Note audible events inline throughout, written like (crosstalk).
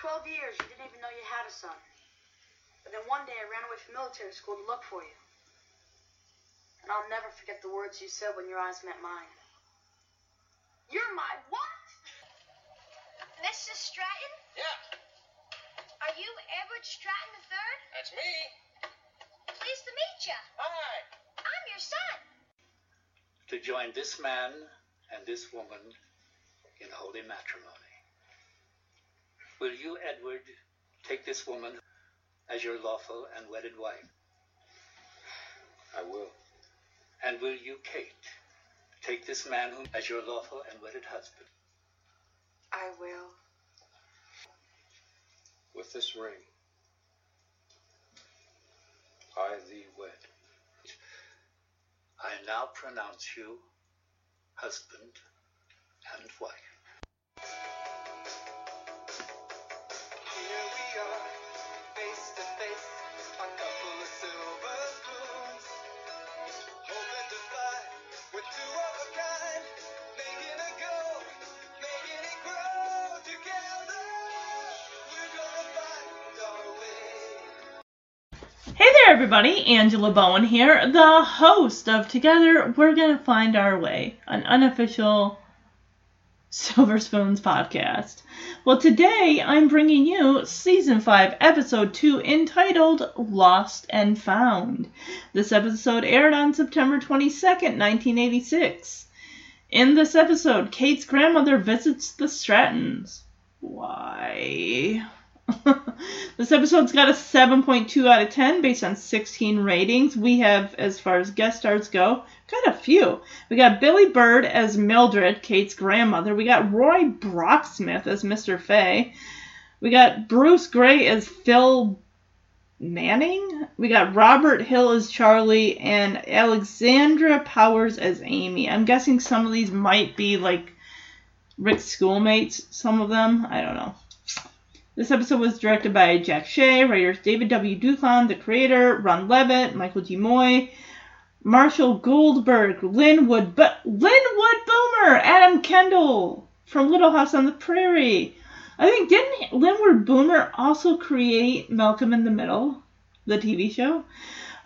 12 years, you didn't even know you had a son. But then one day I ran away from military school to look for you. And I'll never forget the words you said when your eyes met mine. You're my what? Mr. Stratton? Yeah, Are you Edward Stratton III? that's me. Pleased to meet you. Hi. I'm your son. to join this man and this woman in holy matrimony. Will you, Edward, take this woman as your lawful and wedded wife? I will. And will you, Kate, take this man whom as your lawful and wedded husband? I will. With this ring, I thee wed. I now pronounce you husband and wife. Everybody. Angela Bowen here, the host of Together We're Gonna Find Our Way, an unofficial Silver Spoons podcast. Well, today I'm bringing you season 5, episode 2, entitled Lost and Found. This episode aired on September 22nd, 1986. In this episode, Kate's grandmother visits the Strattons. Why? (laughs) this episode's got a 7.2 out of 10 based on 16 ratings. We have, as far as guest stars go, got a few. We got Billie Bird as Mildred, Kate's grandmother. We got Roy Brocksmith as Mr. Fay. We got Bruce Gray as Phil Manning. We got Robert Hill as Charlie and Alexandra Powers as Amy. I'm guessing some of these might be like Rick's schoolmates, some of them. I don't know. This episode was directed by Jack Shea, writers David W. Duclon, the creator, Ron Leavitt, Michael G. Moye, Marshall Goldberg, Linwood, but Linwood Boomer, Adam Kendall from Little House on the Prairie. I think didn't Linwood Boomer also create Malcolm in the Middle, the TV show?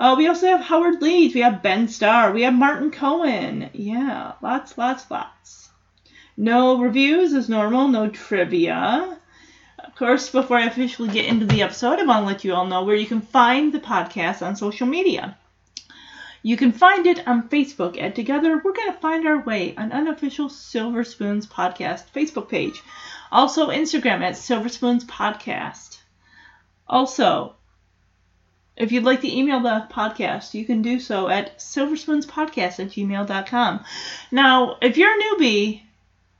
Uh, we also have Howard Leeds, we have Ben Starr, we have Martin Cohan. Yeah, lots, lots, lots. No reviews as normal, no trivia. Of course, before I officially get into the episode, I want to let you all know where you can find the podcast on social media. You can find it on Facebook at Together We're Gonna Find Our Way, an unofficial Silver Spoons podcast Facebook page. Also, Instagram at Silver Spoons Podcast. Also, if you'd like to email the podcast, you can do so at silverspoonspodcast at gmail.com. Now, if you're a newbie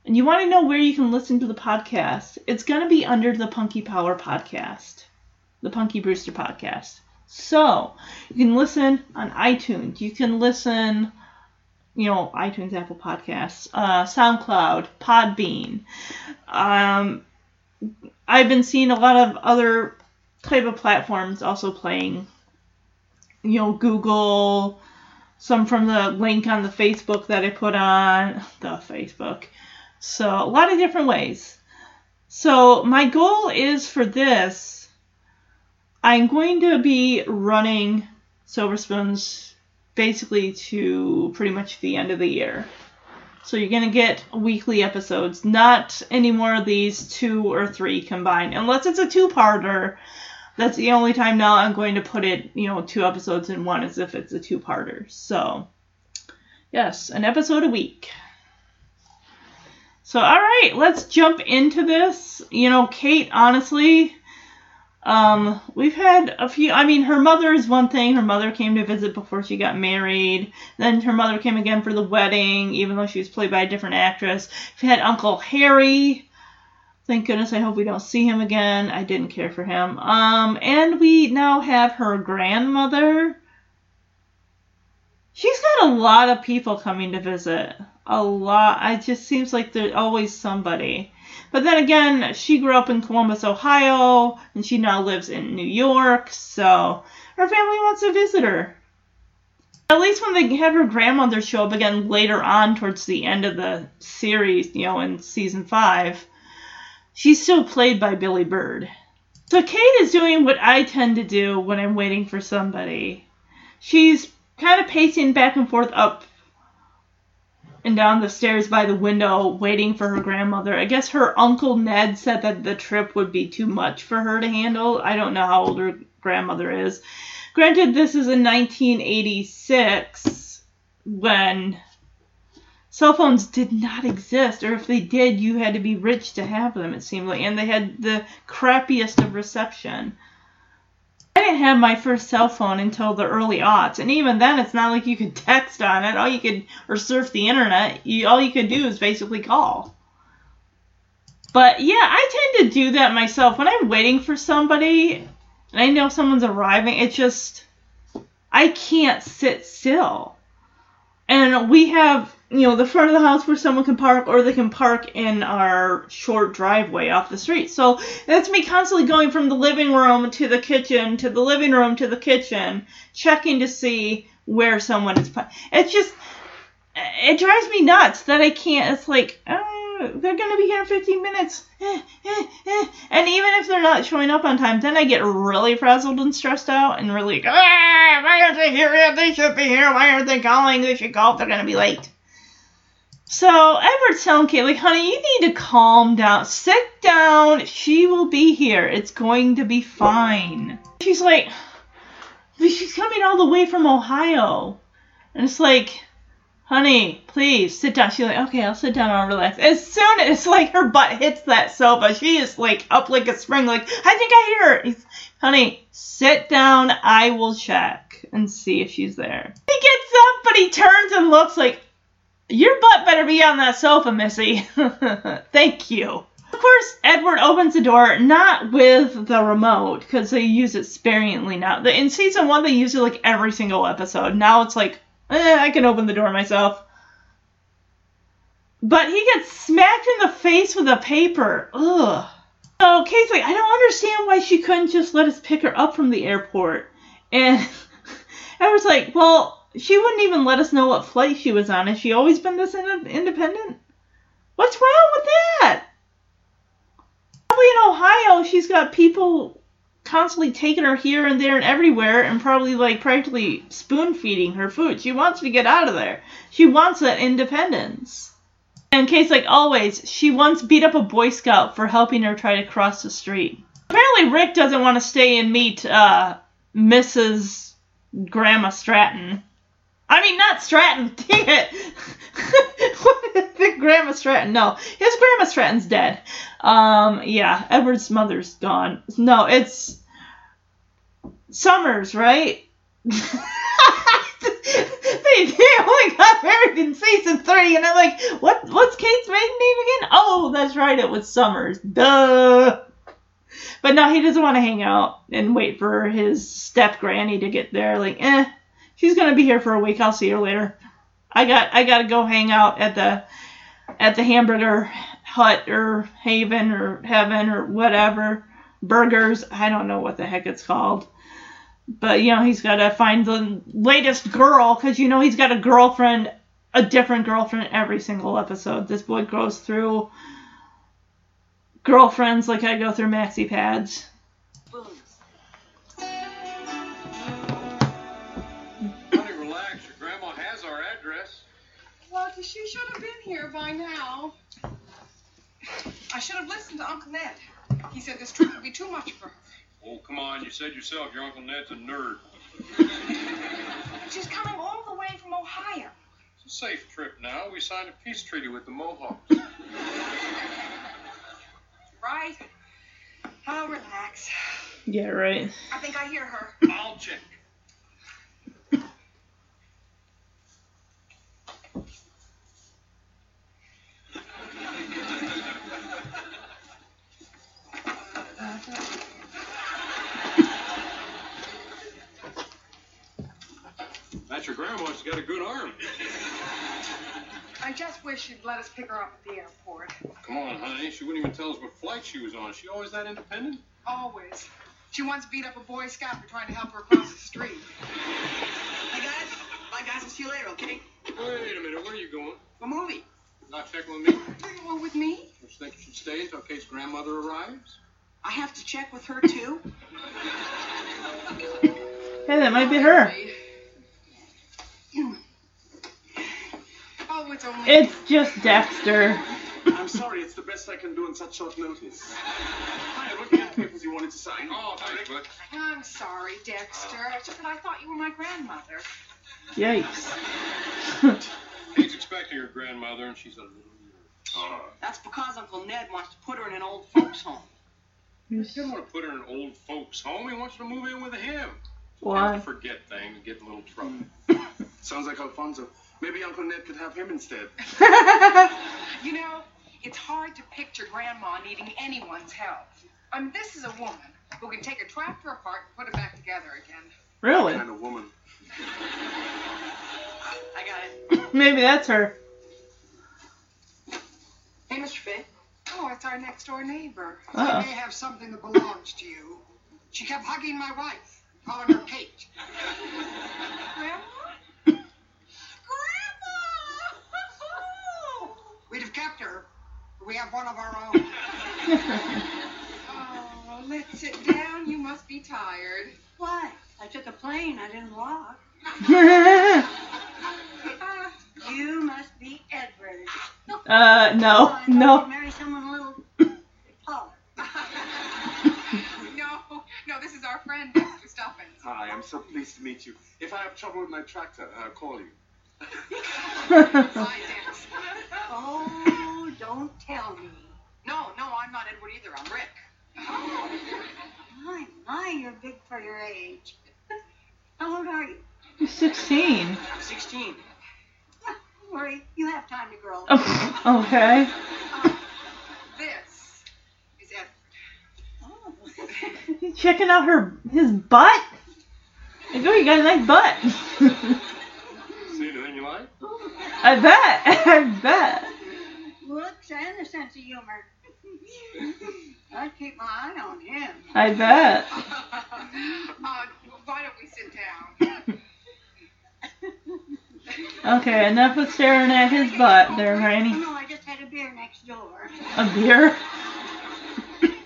and you want to know where you can listen to the podcast, it's going to be under the Punky Power podcast, the Punky Brewster podcast. So, you can listen on iTunes. You can listen, you know, iTunes, Apple Podcasts, uh, SoundCloud, Podbean. Um, I've been seeing a lot of other type of platforms also playing, you know, Google, some from the link on the Facebook that I put on the Facebook. So a lot of different ways. So my goal is for this, I'm going to be running Silver Spoons basically to pretty much the end of the year. So you're gonna get weekly episodes, not any more of these two or three combined, unless it's a two-parter. That's the only time now I'm going to put it, you know, two episodes in one, as if it's a two-parter. So, yes, an episode a week. So, all right, let's jump into this. You know, Kate, honestly, um, we've had a few. I mean, her mother is one thing. Her mother came to visit before she got married. Then her mother came again for the wedding, even though she was played by a different actress. We had Uncle Harry. Thank goodness. I hope we don't see him again. I didn't care for him. Um, and we now have her grandmother. She's got a lot of people coming to visit. A lot. It just seems like there's always somebody. But then again, she grew up in Columbus, Ohio, and she now lives in New York, so her family wants to visit her. At least when they have her grandmother show up again later on towards the end of the series, you know, in season five, she's still played by Billie Bird. So Kate is doing what I tend to do when I'm waiting for somebody. She's kind of pacing back and forth up and down the stairs by the window waiting for her grandmother. I guess her uncle Ned said that the trip would be too much for her to handle. I don't know how old her grandmother is. Granted, this is in 1986 when cell phones did not exist, or if they did, you had to be rich to have them, it seemed like, and they had the crappiest of reception. I didn't have my first cell phone until the early aughts, and even then, it's not like you could text on it. All you could or surf the internet. You, all you could do is basically call. But yeah, I tend to do that myself when I'm waiting for somebody, and I know someone's arriving. It just I can't sit still, and we have you know the front of the house where someone can park or they can park in our short driveway off the street. So that's me constantly going from the living room to the kitchen to the living room to the kitchen checking to see where someone is it's just it drives me nuts that i can't it's like oh, they're gonna be here in 15 minutes. Eh, eh, eh. and even if they're not showing up on time then i get really frazzled and stressed out and really ah, why aren't they here they should be here. Why aren't they calling? They should call. If they're gonna be late so Edward's telling Kate, like, honey, you need to calm down. Sit down. She will be here. It's going to be fine. She's like, she's coming all the way from Ohio. And it's like, honey, please sit down. She's like, okay, I'll sit down. I'll relax. As soon as like her butt hits that sofa, she is like up like a spring. Like, I think I hear her. He's, honey, sit down. I will check and see if she's there. He gets up, but he turns and looks like, your butt better be on that sofa, Missy. (laughs) Thank you. Of course, Edward opens the door not with the remote because they use it sparingly now. In season one, they use it like every single episode. Now it's like, eh, I can open the door myself. But he gets smacked in the face with a paper. Ugh. So like, I don't understand why she couldn't just let us pick her up from the airport. And (laughs) Edward's like, well, she wouldn't even let us know what flight she was on. Has she always been this in- independent? What's wrong with that? Probably in Ohio, she's got people constantly taking her here and there and everywhere and probably like practically spoon feeding her food. She wants to get out of there. She wants that independence. And Kate's like always, she once beat up a Boy Scout for helping her try to cross the street. Apparently, Rick doesn't want to stay and meet uh, Mrs. Grandma Stratton. I mean, not Stratton. (laughs) Dang it. (laughs) Big Grandma Stratton. No, his Grandma Stratton's dead. Um, yeah, Edward's mother's gone. No, it's Summers, right? (laughs) they, they only got married in season three, and I'm like, what? What's Kate's maiden name again? Oh, that's right, it was Summers. Duh. But no, he doesn't want to hang out and wait for his step granny to get there. Like, eh, she's gonna be here for a week. I'll see her later. I got I gotta go hang out at the at the hamburger hut or haven or heaven or whatever. Burgers. I don't know what the heck it's called. But you know, he's gotta find the latest girl because you know he's got a girlfriend, a different girlfriend every single episode. This boy goes through girlfriends like I go through maxi pads. Lucky, she should have been here by now. I should have listened to Uncle Ned. He said this trip would be too much for her. Oh, come on. You said yourself your Uncle Ned's a nerd. (laughs) She's coming all the way from Ohio. It's a safe trip now. We signed a peace treaty with the Mohawks. (laughs) Right? I'll relax. Yeah, right. I think I hear her. I'll check. That's your grandma. She's got a good arm. I just wish she'd let us pick her up at the airport. Come on, honey. She wouldn't even tell us what flight she was on. She always that independent? Always. She once beat up a Boy Scout for trying to help her across the street. Hey guys, bye guys, I'll see you later, okay? Wait a minute. Where are you going? A movie. Not checking with me? Well, with me? Don't you think you should stay until Kate's grandmother arrives? I have to check with her too. Hey, that might be her. Oh, it's only. It's just Dexter. I'm sorry, it's the best I can do in such short notice. Hi, I'm looking the papers you wanted to sign. Oh, thanks, Bud. I'm sorry, Dexter. It's just that I thought you were my grandmother. Yikes. (laughs) He's expecting her grandmother, and she's a little nervous. Uh. That's because Uncle Ned wants to put her in an old folks' home. He doesn't want to put her in an old folks' home. He wants her to move in with him. Why? Tends to forget things, get in a little trouble. (laughs) Sounds like Alfonso. Maybe Uncle Ned could have him instead. (laughs) You know, it's hard to picture Grandma needing anyone's help. I mean, this is a woman who can take a tractor apart and put it back together again. Really? kind of woman. (laughs) I got it. (laughs) Maybe that's her. Hey, Mr. Finn. Oh, it's our next door neighbor. Uh-oh. have something that belongs to you. She kept hugging my wife, calling her Kate. Grandma? Grandma! We'd have kept her, but we have one of our own. (laughs) Oh, let's sit down. You must be tired. What? I took a plane. I didn't walk. (laughs) You must be Edward. uh, no, no. Marry someone a little taller. (laughs) no, no, this is our friend Dexter Stuffins. Hi, I'm so pleased to meet you. If I have trouble with my tractor, I'll call you. Bye, Dex. Oh, don't tell me. No, no, I'm not Edward either. I'm Rick. My, my, you're big for your age. How old are you? He's 16. I'm 16. Ah, Don't worry, you have time to grow. Oh, okay. This is Edward. Oh. You (laughs) checking out her his butt? I oh, you got a nice butt. See anything you like? I bet. (laughs) I bet. Looks and a sense of humor. (laughs) I'd keep my eye on him. I bet. (laughs) uh, why don't we sit down? (laughs) Okay, enough of staring at his butt there, Oh, Granny. no, I just had a beer next door. A beer?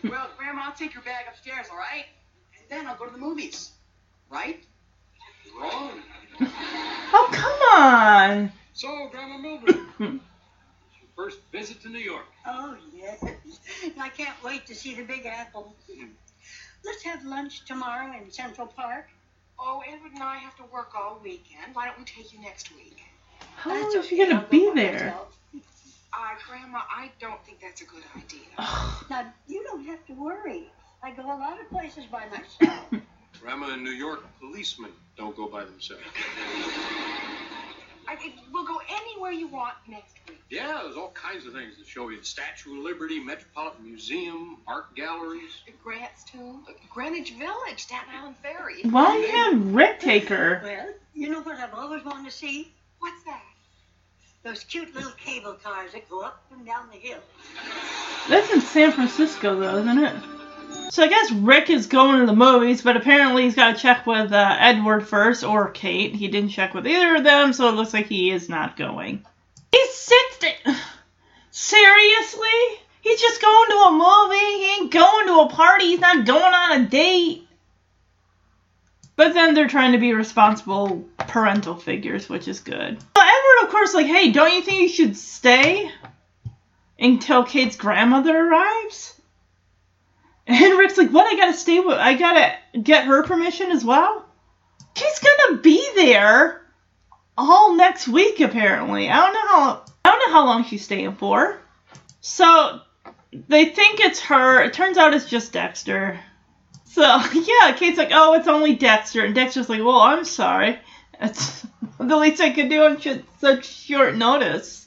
Well, Grandma, I'll take your bag upstairs, all right? And then I'll go to the movies. Right? Wrong. Oh, come on. So, Grandma Mildred, it's your first visit to New York. Oh, yes. (laughs) I can't wait to see the Big Apple. Let's have lunch tomorrow in Central Park. Oh, Edward and I have to work all weekend. Why don't we take you next week? How long That's is she gonna be there? myself. Uh, Grandma, I don't think that's a good idea. (sighs) Now, you don't have to worry. I go a lot of places by myself. (laughs) Grandma in New York, policemen don't go by themselves. (laughs) I think we'll go anywhere you want next week. Yeah, there's all kinds of things to show you. The Statue of Liberty, Metropolitan Museum, art galleries. The Grant's Tomb, Greenwich Village, Staten Island Ferry. Why don't you have Rick take her? well, you know what I've always wanted to see? What's that? Those cute little cable cars that go up and down the hill. That's in San Francisco, though, isn't it? So I guess Rick is going to the movies, but apparently he's got to check with uh, Edward first or Kate. He didn't check with either of them, so it looks like he is not going. He's 60. Seriously? He's just going to a movie. He ain't going to a party. He's not going on a date. But then they're trying to be responsible parental figures, which is good. Well, Edward, of course, like, hey, don't you think you should stay until Kate's grandmother arrives? And Rick's like, what? I gotta stay with, I gotta get her permission as well? She's gonna be there all next week, apparently. I don't know how, I don't know how long she's staying for. So, they think it's her. It turns out it's just Dexter. So, (laughs) yeah, Kate's like, oh, it's only Dexter. And Dexter's like, well, I'm sorry. (laughs) That's the least I could do on such short notice.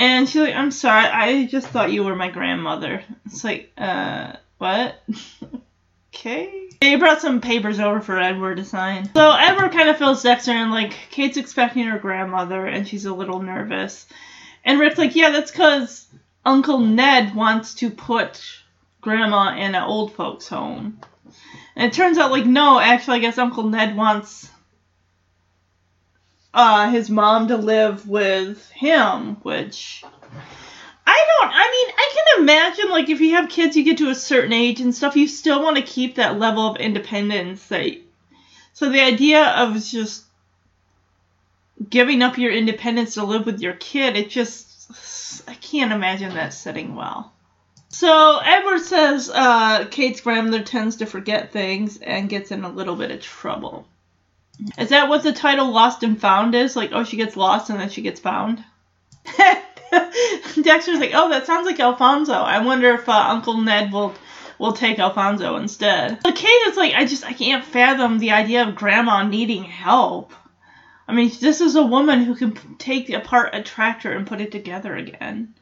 And she's like, I'm sorry, I just thought you were my grandmother. It's like, uh, what? (laughs) okay. They brought some papers over for Edward to sign. So Edward kind of fills Dexter in, like, Kate's expecting her grandmother, and she's a little nervous. And Rick's like, yeah, that's because Uncle Ned wants to put grandma in an old folks' home. And it turns out, like, no, actually, I guess Uncle Ned wants uh, his mom to live with him, which I don't. I mean, I can imagine like if you have kids, you get to a certain age and stuff, you still want to keep that level of independence. That so the idea of just giving up your independence to live with your kid, it just I can't imagine that sitting well. So Edward says uh, Kate's grandmother tends to forget things and gets in a little bit of trouble. Is that what the title Lost and Found is? Like, oh, she gets lost and then she gets found? (laughs) Dexter's like, oh, that sounds like Alfonso. I wonder if uh, Uncle Ned will will take Alfonso instead. But Kate is like, I just I can't fathom the idea of Grandma needing help. I mean, this is a woman who can take apart a tractor and put it together again.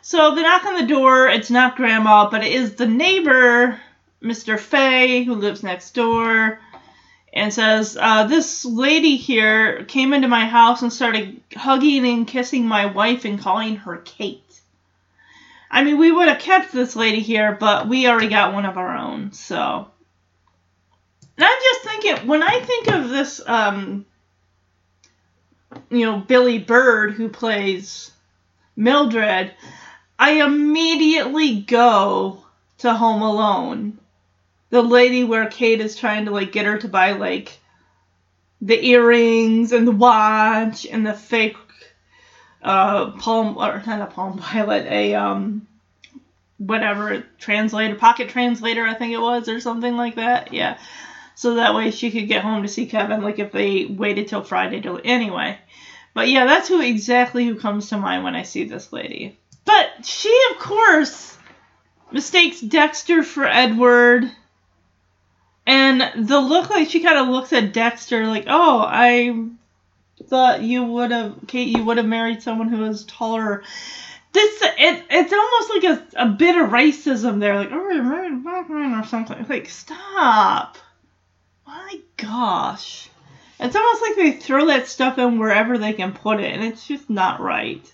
So the knock on the door. It's not Grandma, but it is the neighbor, Mr. Fay, who lives next door and says, uh, This lady here came into my house and started hugging and kissing my wife and calling her Kate. I mean, we would have kept this lady here, but we already got one of our own, so. And I'm just thinking, when I think of this, um, you know, Billie Bird who plays Mildred, I immediately go to Home Alone the lady where Kate is trying to like get her to buy like the earrings and the watch and the fake uh palm or not a palm pilot a um whatever translator pocket translator I think it was or something like that yeah. So that way she could get home to see Kevin like if they waited till Friday to anyway. But yeah that's who exactly who comes to mind when I see this lady. But she of course mistakes Dexter for Edward and the look like she kind of looks at Dexter like, oh, I thought you would have, Kate, you would have married someone who was taller. This it, it's almost like a, a bit of racism there, like oh, you married a black man or something. Like stop, my gosh, it's almost like they throw that stuff in wherever they can put it, and it's just not right.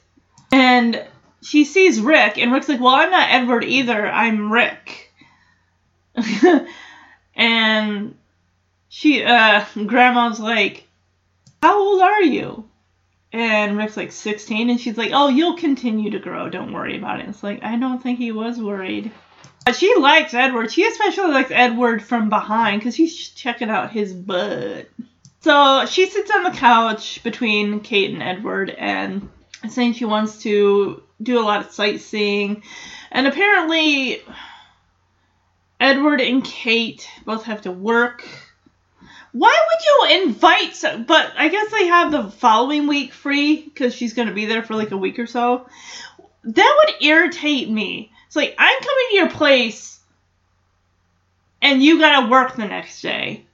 And she sees Rick, and Rick's like, well, I'm not Edward either. I'm Rick. (laughs) And she, uh, (laughs) grandma's like, How old are you? And Rick's like 16, and she's like, Oh, you'll continue to grow. Don't worry about it. It's like, I don't think he was worried. But she likes Edward. She especially likes Edward from behind because she's checking out his butt. So she sits on the couch between Kate and Edward and saying she wants to do a lot of sightseeing. And apparently, Edward and Kate both have to work. Why would you invite? So, but I guess they have the following week free because she's going to be there for like a week or so. That would irritate me. It's like I'm coming to your place, and you got to work the next day.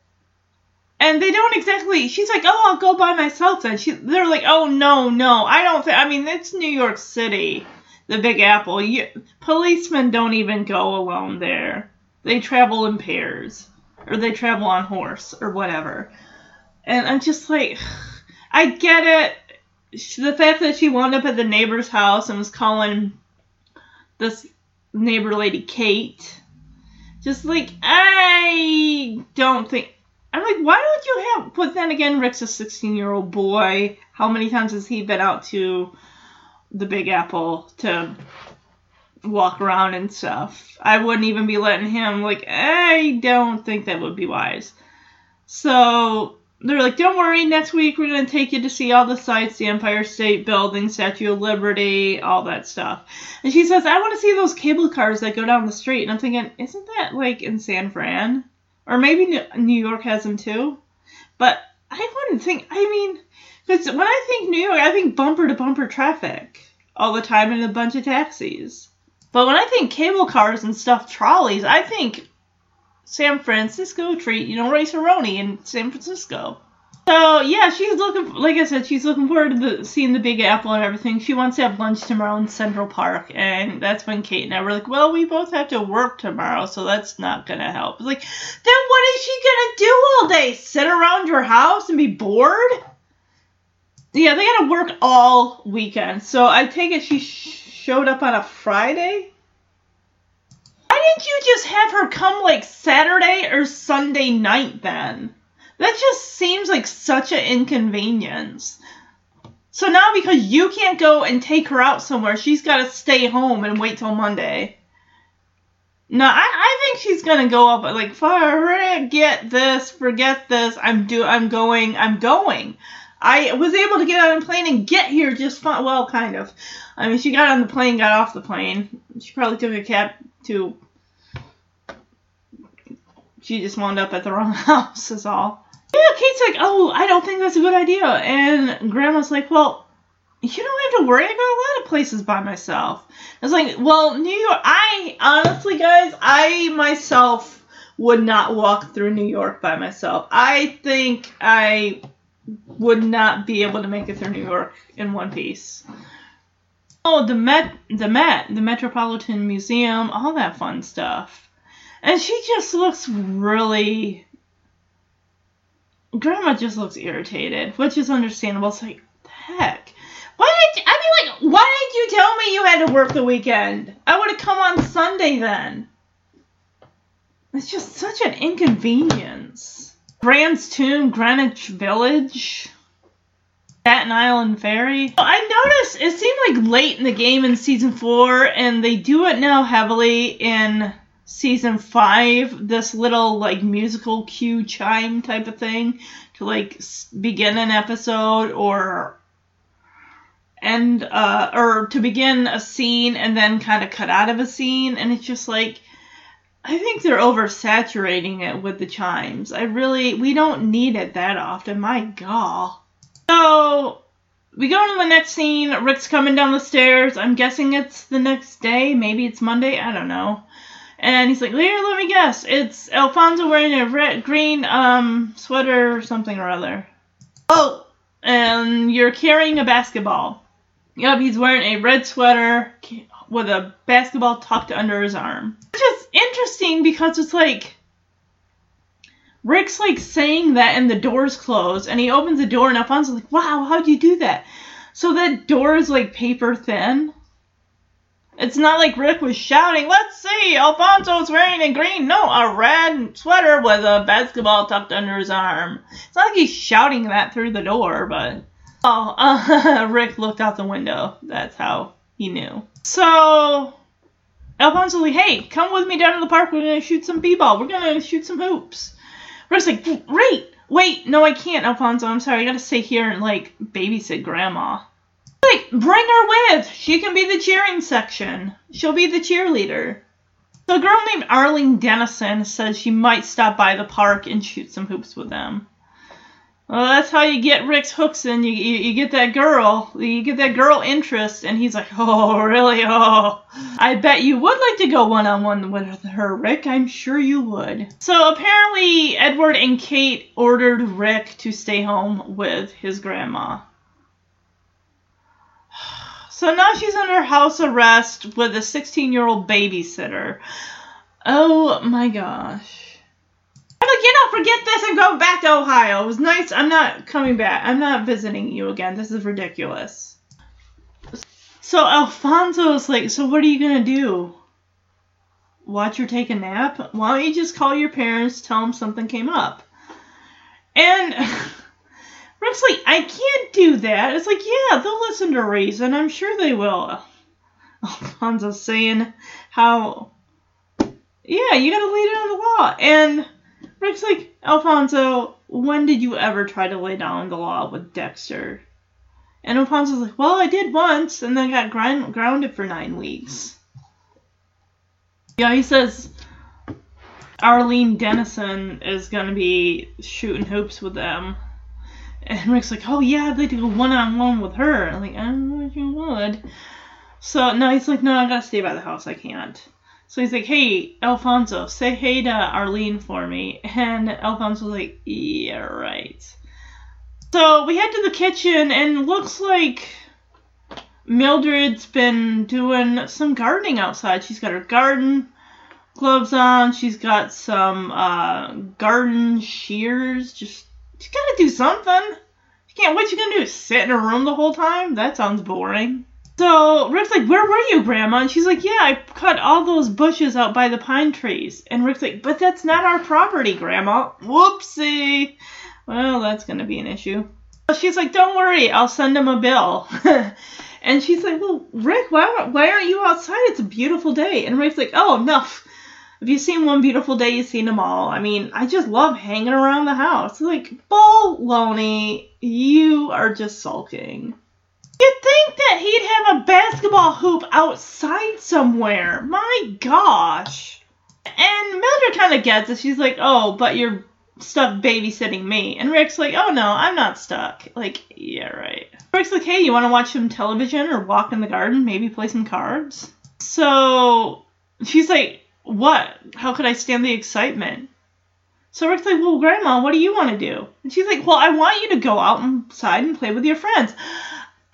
And they don't exactly. She's like, "Oh, I'll go by myself." Then she, they're like, "Oh no, no, I don't think." I mean, it's New York City, the Big Apple. You, policemen don't even go alone there. They travel in pairs, or they travel on horse, or whatever. And I'm just like, (sighs) I get it. The fact that she wound up at the neighbor's house and was calling this neighbor lady Kate, just like, I don't think. I'm like, why don't you have. But then again, Rick's a 16 year old boy. How many times has he been out to the Big Apple to walk around and stuff. I wouldn't even be letting him, like, I don't think that would be wise. So they're like, don't worry, next week we're going to take you to see all the sites the Empire State Building, Statue of Liberty, all that stuff. And she says, I want to see those cable cars that go down the street. And I'm thinking, isn't that like in San Fran? Or maybe New York has them too? But I wouldn't think, I mean, because when I think New York, I think bumper to bumper traffic all the time and a bunch of taxis. But when I think cable cars and stuff, trolleys, I think San Francisco treat, you know, Rice-A-Roni in San Francisco. So yeah, she's looking. Like I said, she's looking forward to the, seeing the Big Apple and everything. She wants to have lunch tomorrow in Central Park, and that's when Kate and I were like, "Well, we both have to work tomorrow, so that's not gonna help." It's like, then what is she gonna do all day? Sit around your house and be bored? Yeah, they gotta work all weekend. So I take it she showed up on a Friday? Why didn't you just have her come like Saturday or Sunday night then? That just seems like such an inconvenience. So now because you can't go and take her out somewhere, she's got to stay home and wait till Monday. No, I, I think she's gonna go up like forget this, forget this. I'm do I'm going, I'm going. I was able to get on a plane and get here just fine. Well, kind of. I mean, she got on the plane, got off the plane. She probably took a cab to. She just wound up at the (laughs) wrong house, is all. Yeah, Kate's like, oh, I don't think that's a good idea. And Grandma's like, well, you don't have to worry. I got a lot of places by myself. I was like, well, New York, I, honestly, guys, I myself would not walk through New York by myself. I think I would not be able to make it through New York in one piece. Oh, the Met, the Met, the Metropolitan Museum, all that fun stuff. And she just looks really. Grandma just looks irritated, which is understandable. It's like, heck. Why did I mean like why did you tell me you had to work the weekend? I would have come on Sunday then. It's just such an inconvenience. Grant's Tomb, Greenwich Village, Staten Island Ferry. I noticed it seemed like late in the game in season four, and they do it now heavily in season five. This little like musical cue chime type of thing to like begin an episode or end uh, or to begin a scene and then kind of cut out of a scene, and it's just like I think they're oversaturating it with the chimes. I really, we don't need it that often. My God. So, we go to the next scene. Rick's coming down the stairs. I'm guessing it's the next day. Maybe it's Monday. I don't know. And he's like, Here, let me guess. It's Alfonso wearing a red, green um, sweater or something or other. Oh, and you're carrying a basketball. Yep, he's wearing a red sweater with a basketball tucked under his arm. Is interesting because it's like Rick's like saying that and the door's closed and he opens the door and Alfonso's like, Wow, how'd you do that? So that door is like paper thin. It's not like Rick was shouting, Let's see, Alfonso's wearing a green, no, a red sweater with a basketball tucked under his arm. It's not like he's shouting that through the door, but Oh, uh, (laughs) Rick looked out the window. That's how he knew. So, Alfonso's like, hey, come with me down to the park. We're to shoot some b-ball. We're to shoot some hoops. Rick's like, great. Wait, no, I can't, Alfonso. I'm sorry. I got to stay here and, like, babysit Grandma. Like, bring her with. She can be the cheering section. She'll be the cheerleader. So a girl named Arlene Dennison says she might stop by the park and shoot some hoops with them. Well, that's how you get Rick's hooks in. You, you, you get that girl, you get that girl interest, and he's like, (laughs) oh, really? Oh, I bet you would like to go one on one with her, Rick. I'm sure you would. So apparently, Edward and Kate ordered Rick to stay home with his grandma. (sighs) So now she's under house arrest with a 16 year old babysitter. Oh my gosh. I'm like, you know, forget this and go back to Ohio. It was nice. I'm not coming back. I'm not visiting you again. This is ridiculous. So Alfonso's like, so what are you gonna do? Watch her take a nap? Why don't you just call your parents, tell them something came up? And (laughs) Rick's like, I can't do that. It's like, yeah, they'll listen to reason. I'm sure they will. (laughs) Alfonso's saying how, yeah, you gotta lead it on the law. And Rick's like, Alfonso, when did you ever try to lay down the law with Dexter? And Alfonso's like, well, I did once, and then got grind- grounded for nine weeks. Yeah, he says Arlene Dennison is going to be shooting hoops with them. And Rick's like, oh, yeah, I'd like to go one on one with her. I'm like, I don't know if you would. So, no, he's like, no, I gotta stay by the house. I can't. So he's like, hey, Alfonso, say hey to Arlene for me. And Alfonso's like, yeah, right. So we head to the kitchen, and looks like Mildred's been doing some gardening outside. She's got her garden gloves on. She's got some uh, garden shears. Just, she's got to do something. She can't. What you gonna do? Sit in her room the whole time? That sounds boring. So Rick's like, Where were you, Grandma? And she's like, Yeah, I cut all those bushes out by the pine trees. And Rick's like, But that's not our property, Grandma. Whoopsie. Well, that's going to be an issue. She's like, Don't worry, I'll send him a bill. (laughs) and she's like, Well, Rick, why, why aren't you outside? It's a beautiful day. And Rick's like, Oh, no. If you've seen one beautiful day, you've seen them all. I mean, I just love hanging around the house. Like, baloney, you are just sulking. You'd think that he'd have a basketball hoop outside somewhere. My gosh. And Mildred kind of gets it. She's like, oh, but you're stuck babysitting me. And Rick's like, oh no, I'm not stuck. Like, yeah, right. Rick's like, hey, you want to watch some television or walk in the garden? Maybe play some cards? So she's like, what? How could I stand the excitement? So Rick's like, well, Grandma, what do you want to do? And she's like, well, I want you to go outside and play with your friends.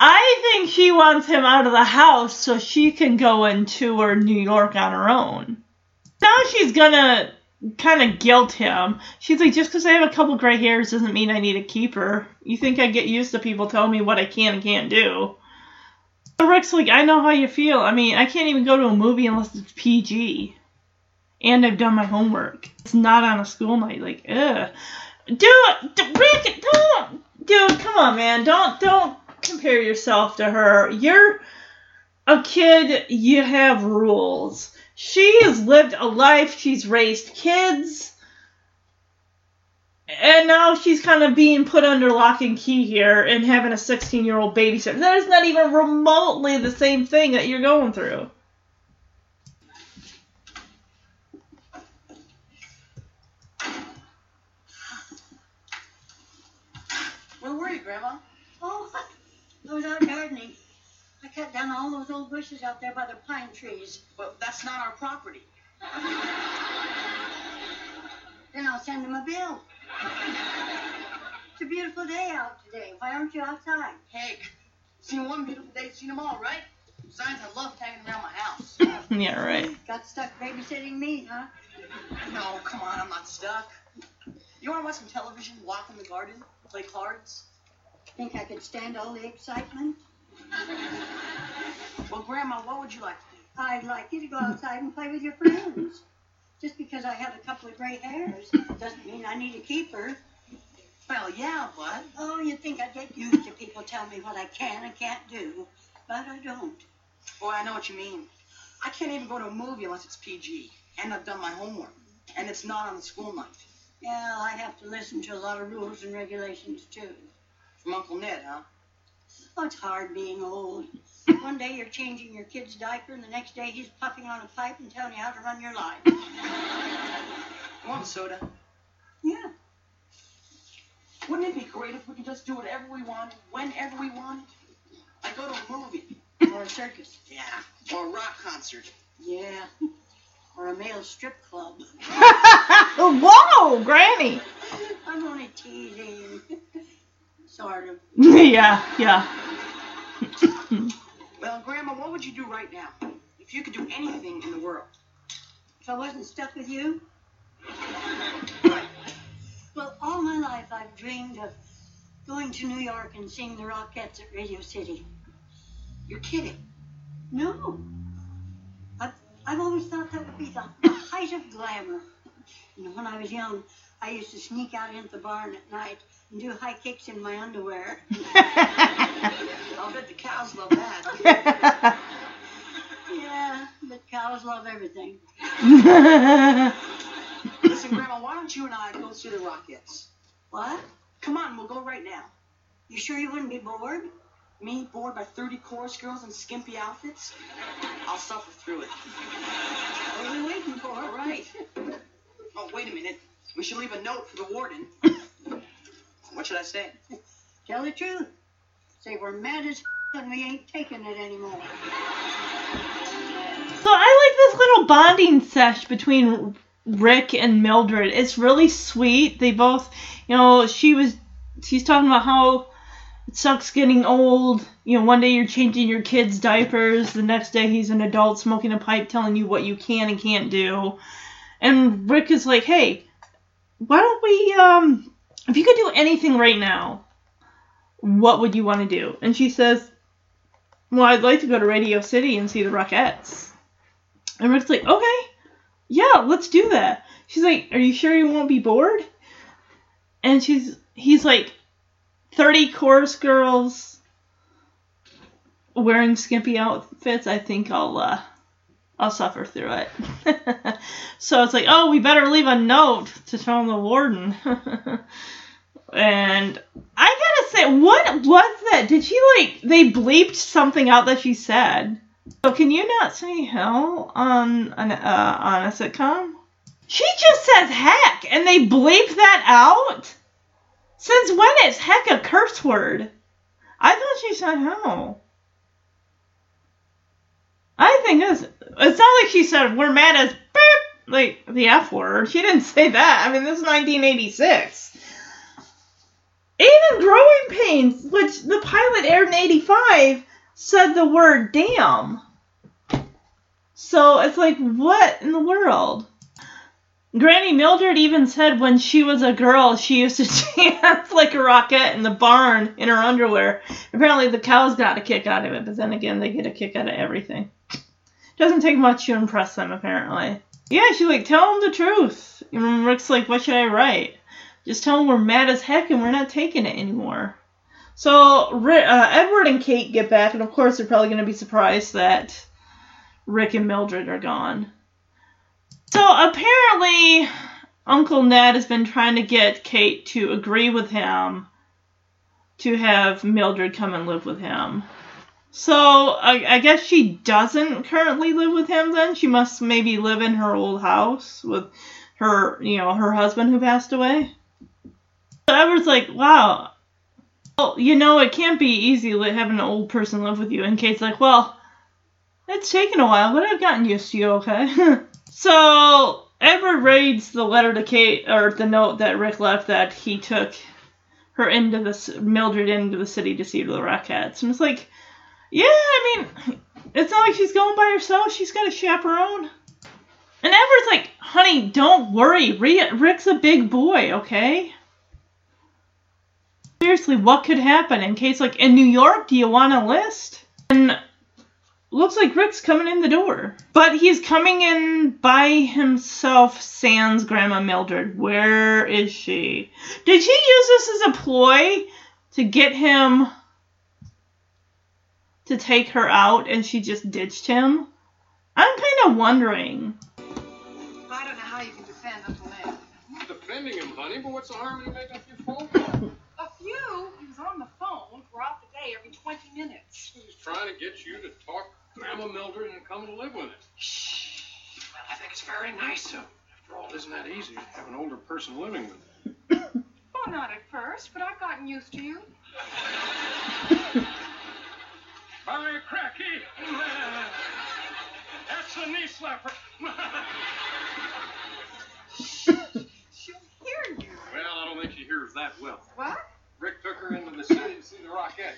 I think she wants him out of the house so she can go and tour New York on her own. Now she's gonna kind of guilt him. She's like, just because I have a couple gray hairs doesn't mean I need a keeper. You think I get used to people telling me what I can and can't do? So Rick's like, I know how you feel. I mean, I can't even go to a movie unless it's PG and I've done my homework. It's not on a school night. Like, ugh. Dude, Rick, don't, dude, come on, man. Don't, don't compare yourself to her. You're a kid. You have rules. She has lived a life. She's raised kids. And now she's kind of being put under lock and key here and having a 16 year old babysitter. That is not even remotely the same thing that you're going through. Where were you, Grandma? Oh, I was out gardening. I cut down all those old bushes out there by the pine trees. Well, that's not our property. Then I'll send them a bill. It's a beautiful day out today. Why aren't you outside? Hey, seen one beautiful day, seen them all, right? Besides, I love hanging around my house. (laughs) Yeah, right. Got stuck babysitting me, huh? No, come on, I'm not stuck. You want to watch some television, walk in the garden, play cards? Think I could stand all the excitement? Well, Grandma, what would you like to do? I'd like you to go outside and play with your friends. Just because I have a couple of gray hairs doesn't mean I need a keeper. Well, yeah, but Oh, you'd think I'd get used to people telling me what I can and can't do, but I don't. boy, I know what you mean. I can't even go to a movie unless it's PG, and I've done my homework, and it's not on the school night. Yeah, I have to listen to a lot of rules and regulations too. From Uncle Ned, huh? Oh, it's hard being old. One day you're changing your kid's diaper, and the next day he's puffing on a pipe and telling you how to run your life. You want a soda? Yeah. Wouldn't it be great if we could just do whatever we wanted, whenever we wanted? Like go to a movie. Or a circus. Yeah. Or a rock concert. Yeah. Or a male strip club. (laughs) Whoa, Granny. I'm only teasing. Sort of. (laughs) yeah, yeah. (laughs) Well, Grandma, what would you do right now? If you could do anything in the world. If I wasn't stuck with you, Right. well, all my life I've dreamed of going to New York and seeing the Rockettes at Radio City. You're kidding. No. I've, I've always thought that would be the, the height of glamour. You know, when I was young, I used to sneak out into the barn at night and do high kicks in my underwear. (laughs) I'll bet the cows love that. (laughs) yeah, but cows love everything. (laughs) Listen, Grandma, why don't you and I go see the Rockettes? What? Come on, we'll go right now. You sure you wouldn't be bored? Me, bored by 30 chorus girls in skimpy outfits? I'll suffer through it. What are we waiting for? All right. Oh, wait a minute. We should leave a note for the warden. What should I say? Tell the truth. Say we're mad as and we ain't taking it anymore. So I like this little bonding sesh between Rick and Mildred. It's really sweet. They both, you know, she was, she's talking about how it sucks getting old. You know, one day you're changing your kid's diapers, the next day he's an adult smoking a pipe telling you what you can and can't do. And Rick is like, hey, why don't we, um, if you could do anything right now, what would you want to do? And she says, well, I'd like to go to Radio City and see the Rockettes. And Rick's like, okay, yeah, let's do that. She's like, are you sure you won't be bored? And she's, he's like, 30 chorus girls wearing skimpy outfits. I think I'll, uh, I'll suffer through it. (laughs) so it's like, oh, we better leave a note to tell the warden. (laughs) and I gotta say, what was that? Did she like they bleeped something out that she said? So can you not say hell on an uh, on a sitcom? She just says heck, and they bleep that out. Since when is heck a curse word? I thought she said hell. I think it's it's not like she said we're mad as beep, like the F word. She didn't say that. I mean, this is 1986. Even Growing Pains, which the pilot aired in 85, said the word damn. So it's like, what in the world? Granny Mildred even said when she was a girl, she used to (laughs) dance like a Rockette in the barn in her underwear. Apparently, the cows got a kick out of it, but then again, they get a kick out of everything. Doesn't take much to impress them, apparently. Yeah, she's like, tell them the truth. And Rick's like, what should I write? Just tell them we're mad as heck and we're not taking it anymore. So uh, Edward and Kate get back, and of course they're probably going to be surprised that Rick and Mildred are gone. So apparently, Uncle Ned has been trying to get Kate to agree with him to have Mildred come and live with him. So I, I, guess she doesn't currently live with him. Then she must maybe live in her old house with her, you know, her husband who passed away. So Edward's like, wow. Well, you know, it can't be easy having an old person live with you. And Kate's like, well, it's taken a while, but I've gotten used to you. Okay. (laughs) so Edward reads the letter to Kate or the note that Rick left that he took her into the Mildred into the city to see the Rockettes, and it's like yeah, I mean, it's not like she's going by herself. She's got a chaperone. And Edward's like, honey, don't worry. Rick's a big boy, okay? Seriously, what could happen? In case, like, in New York, do you want a list? And looks like Rick's coming in the door. But he's coming in by himself, sans Grandma Mildred. Where is she? Did she use this as a ploy to get him to take her out and she just ditched him? I'm kind of wondering. I don't know how you can defend Uncle Ned. I'm defending him, honey, but what's the harm in making a few phone calls? A few? He was on the phone throughout the day, every 20 minutes. He's trying to get you to talk Grandma Mildred and come to live with him. Shh. Well, I think it's very nice of him. After all, isn't that easy to have an older person living with you? well, not at first, but I've gotten used to you. (laughs) By cracky! That's a knee slapper. She'll hear you. Well, I don't think she hears that well. What? Rick took her into the city to see the Rockette.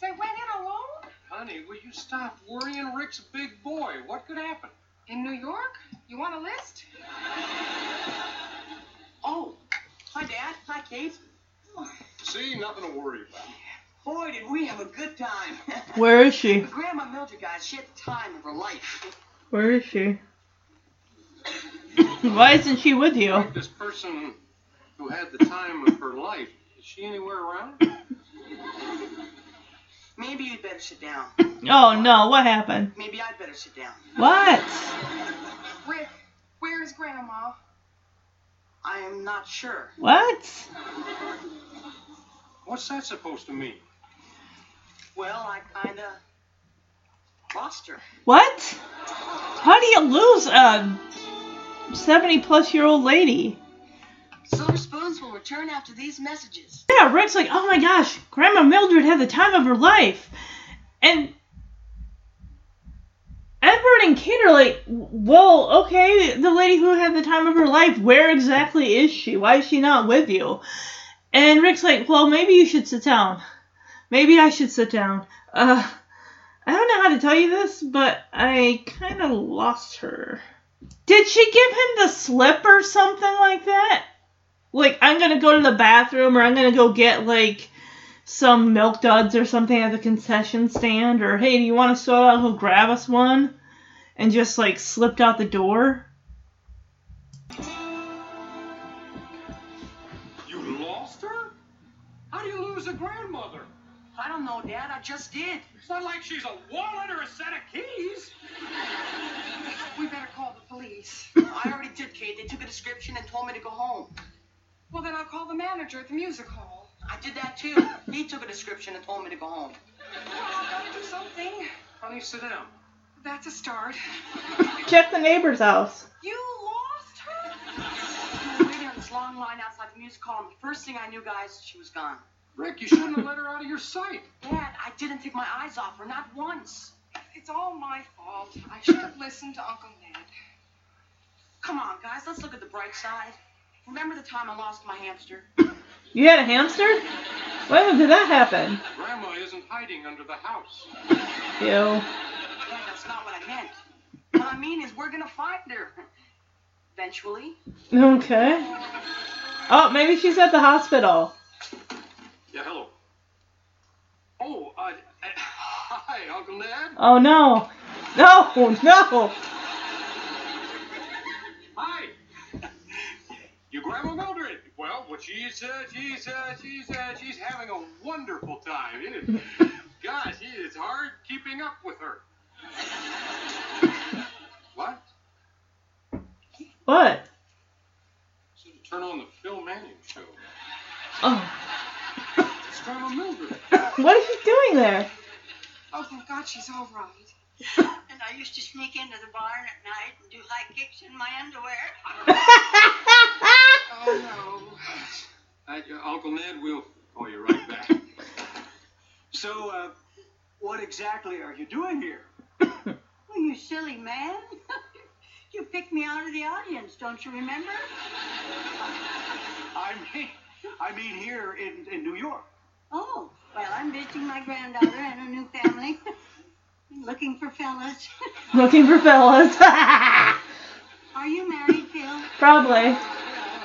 They went in alone? Honey, will you stop worrying? Rick's a big boy. What could happen? In New York? You want a list? Oh, hi, Dad. Hi, Kate. See, nothing to worry about. Boy, did we have a good time. (laughs) Where is she? Grandma Mildred, guys, she had the time of her life. Where is she? (coughs) Why isn't she with you? This person who had the time of her life, is she anywhere around? (laughs) Maybe you'd better sit down. Oh no, what happened? Maybe I'd better sit down. What? (laughs) Rick, where's Grandma? I am not sure. What? What's that supposed to mean? Well, I kinda lost her. What? How do you lose a 70 plus year old lady? Silver spoons will return after these messages. Yeah, Rick's like, oh my gosh, Grandma Mildred had the time of her life. And Edward and Kate are like, well, okay, the lady who had the time of her life, where exactly is she? Why is she not with you? And Rick's like, well, maybe you should sit down. Maybe I should sit down. Uh, I don't know how to tell you this, but I kind of lost her. Did she give him the slip or something like that? Like, I'm gonna go to the bathroom or I'm gonna go get, like, some milk duds or something at the concession stand, or hey, do you want a soda? He'll grab us one, and just like slipped out the door. You lost her? How do you lose a grandmother? I don't know, Dad. I just did. It's not like she's a wallet or a set of keys. We better call the police. (laughs) I already did, Kate. They took a description and told me to go home. Well, then I'll call the manager at the music hall. I did that too. He took a description and told me to go home. Well, I've got to do something. Honey, sit down. That's a start. (laughs) Check the neighbor's house. You lost her? We were waiting on this long line outside the music hall, and the first thing I knew, guys, she was gone. Rick, you shouldn't have let her out of your sight. Dad, I didn't take my eyes off her, not once. It's all my fault. I should have listened to Uncle Ned. Come on, guys, let's look at the bright side. Remember the time I lost my hamster? You had a hamster? When did that happen? Grandma isn't hiding under the house. Ew. Dad, that's not what I meant. What I mean is we're gonna find her. Eventually. Okay. Oh, maybe she's at the hospital. Yeah, hello. Oh, uh, (laughs) hi, Uncle Ned. Oh no. No, no. Hi. (laughs) You Grandma Mildred. Well, what she's, uh, she's, uh, she's, uh, she's having a wonderful time, isn't it? (laughs) Gosh, it's hard keeping up with her. What? What? Turn on the Phil Manning show. Oh. It's Grandma Mildred. What is she doing there? Oh, thank God she's all right. (laughs) And I used to sneak into the barn at night and do high kicks in my underwear. (laughs) Oh, no. Uh, Uncle Ned, we'll call you right back. So, uh, what exactly are you doing here? (laughs) Oh, you silly man. you picked me out of the audience, don't you remember? I mean, I mean here in, in New York. Oh, well, I'm visiting my granddaughter and a new family. (laughs) Looking for fellas. (laughs) Looking for fellas. (laughs) Are you married, Phil? Probably.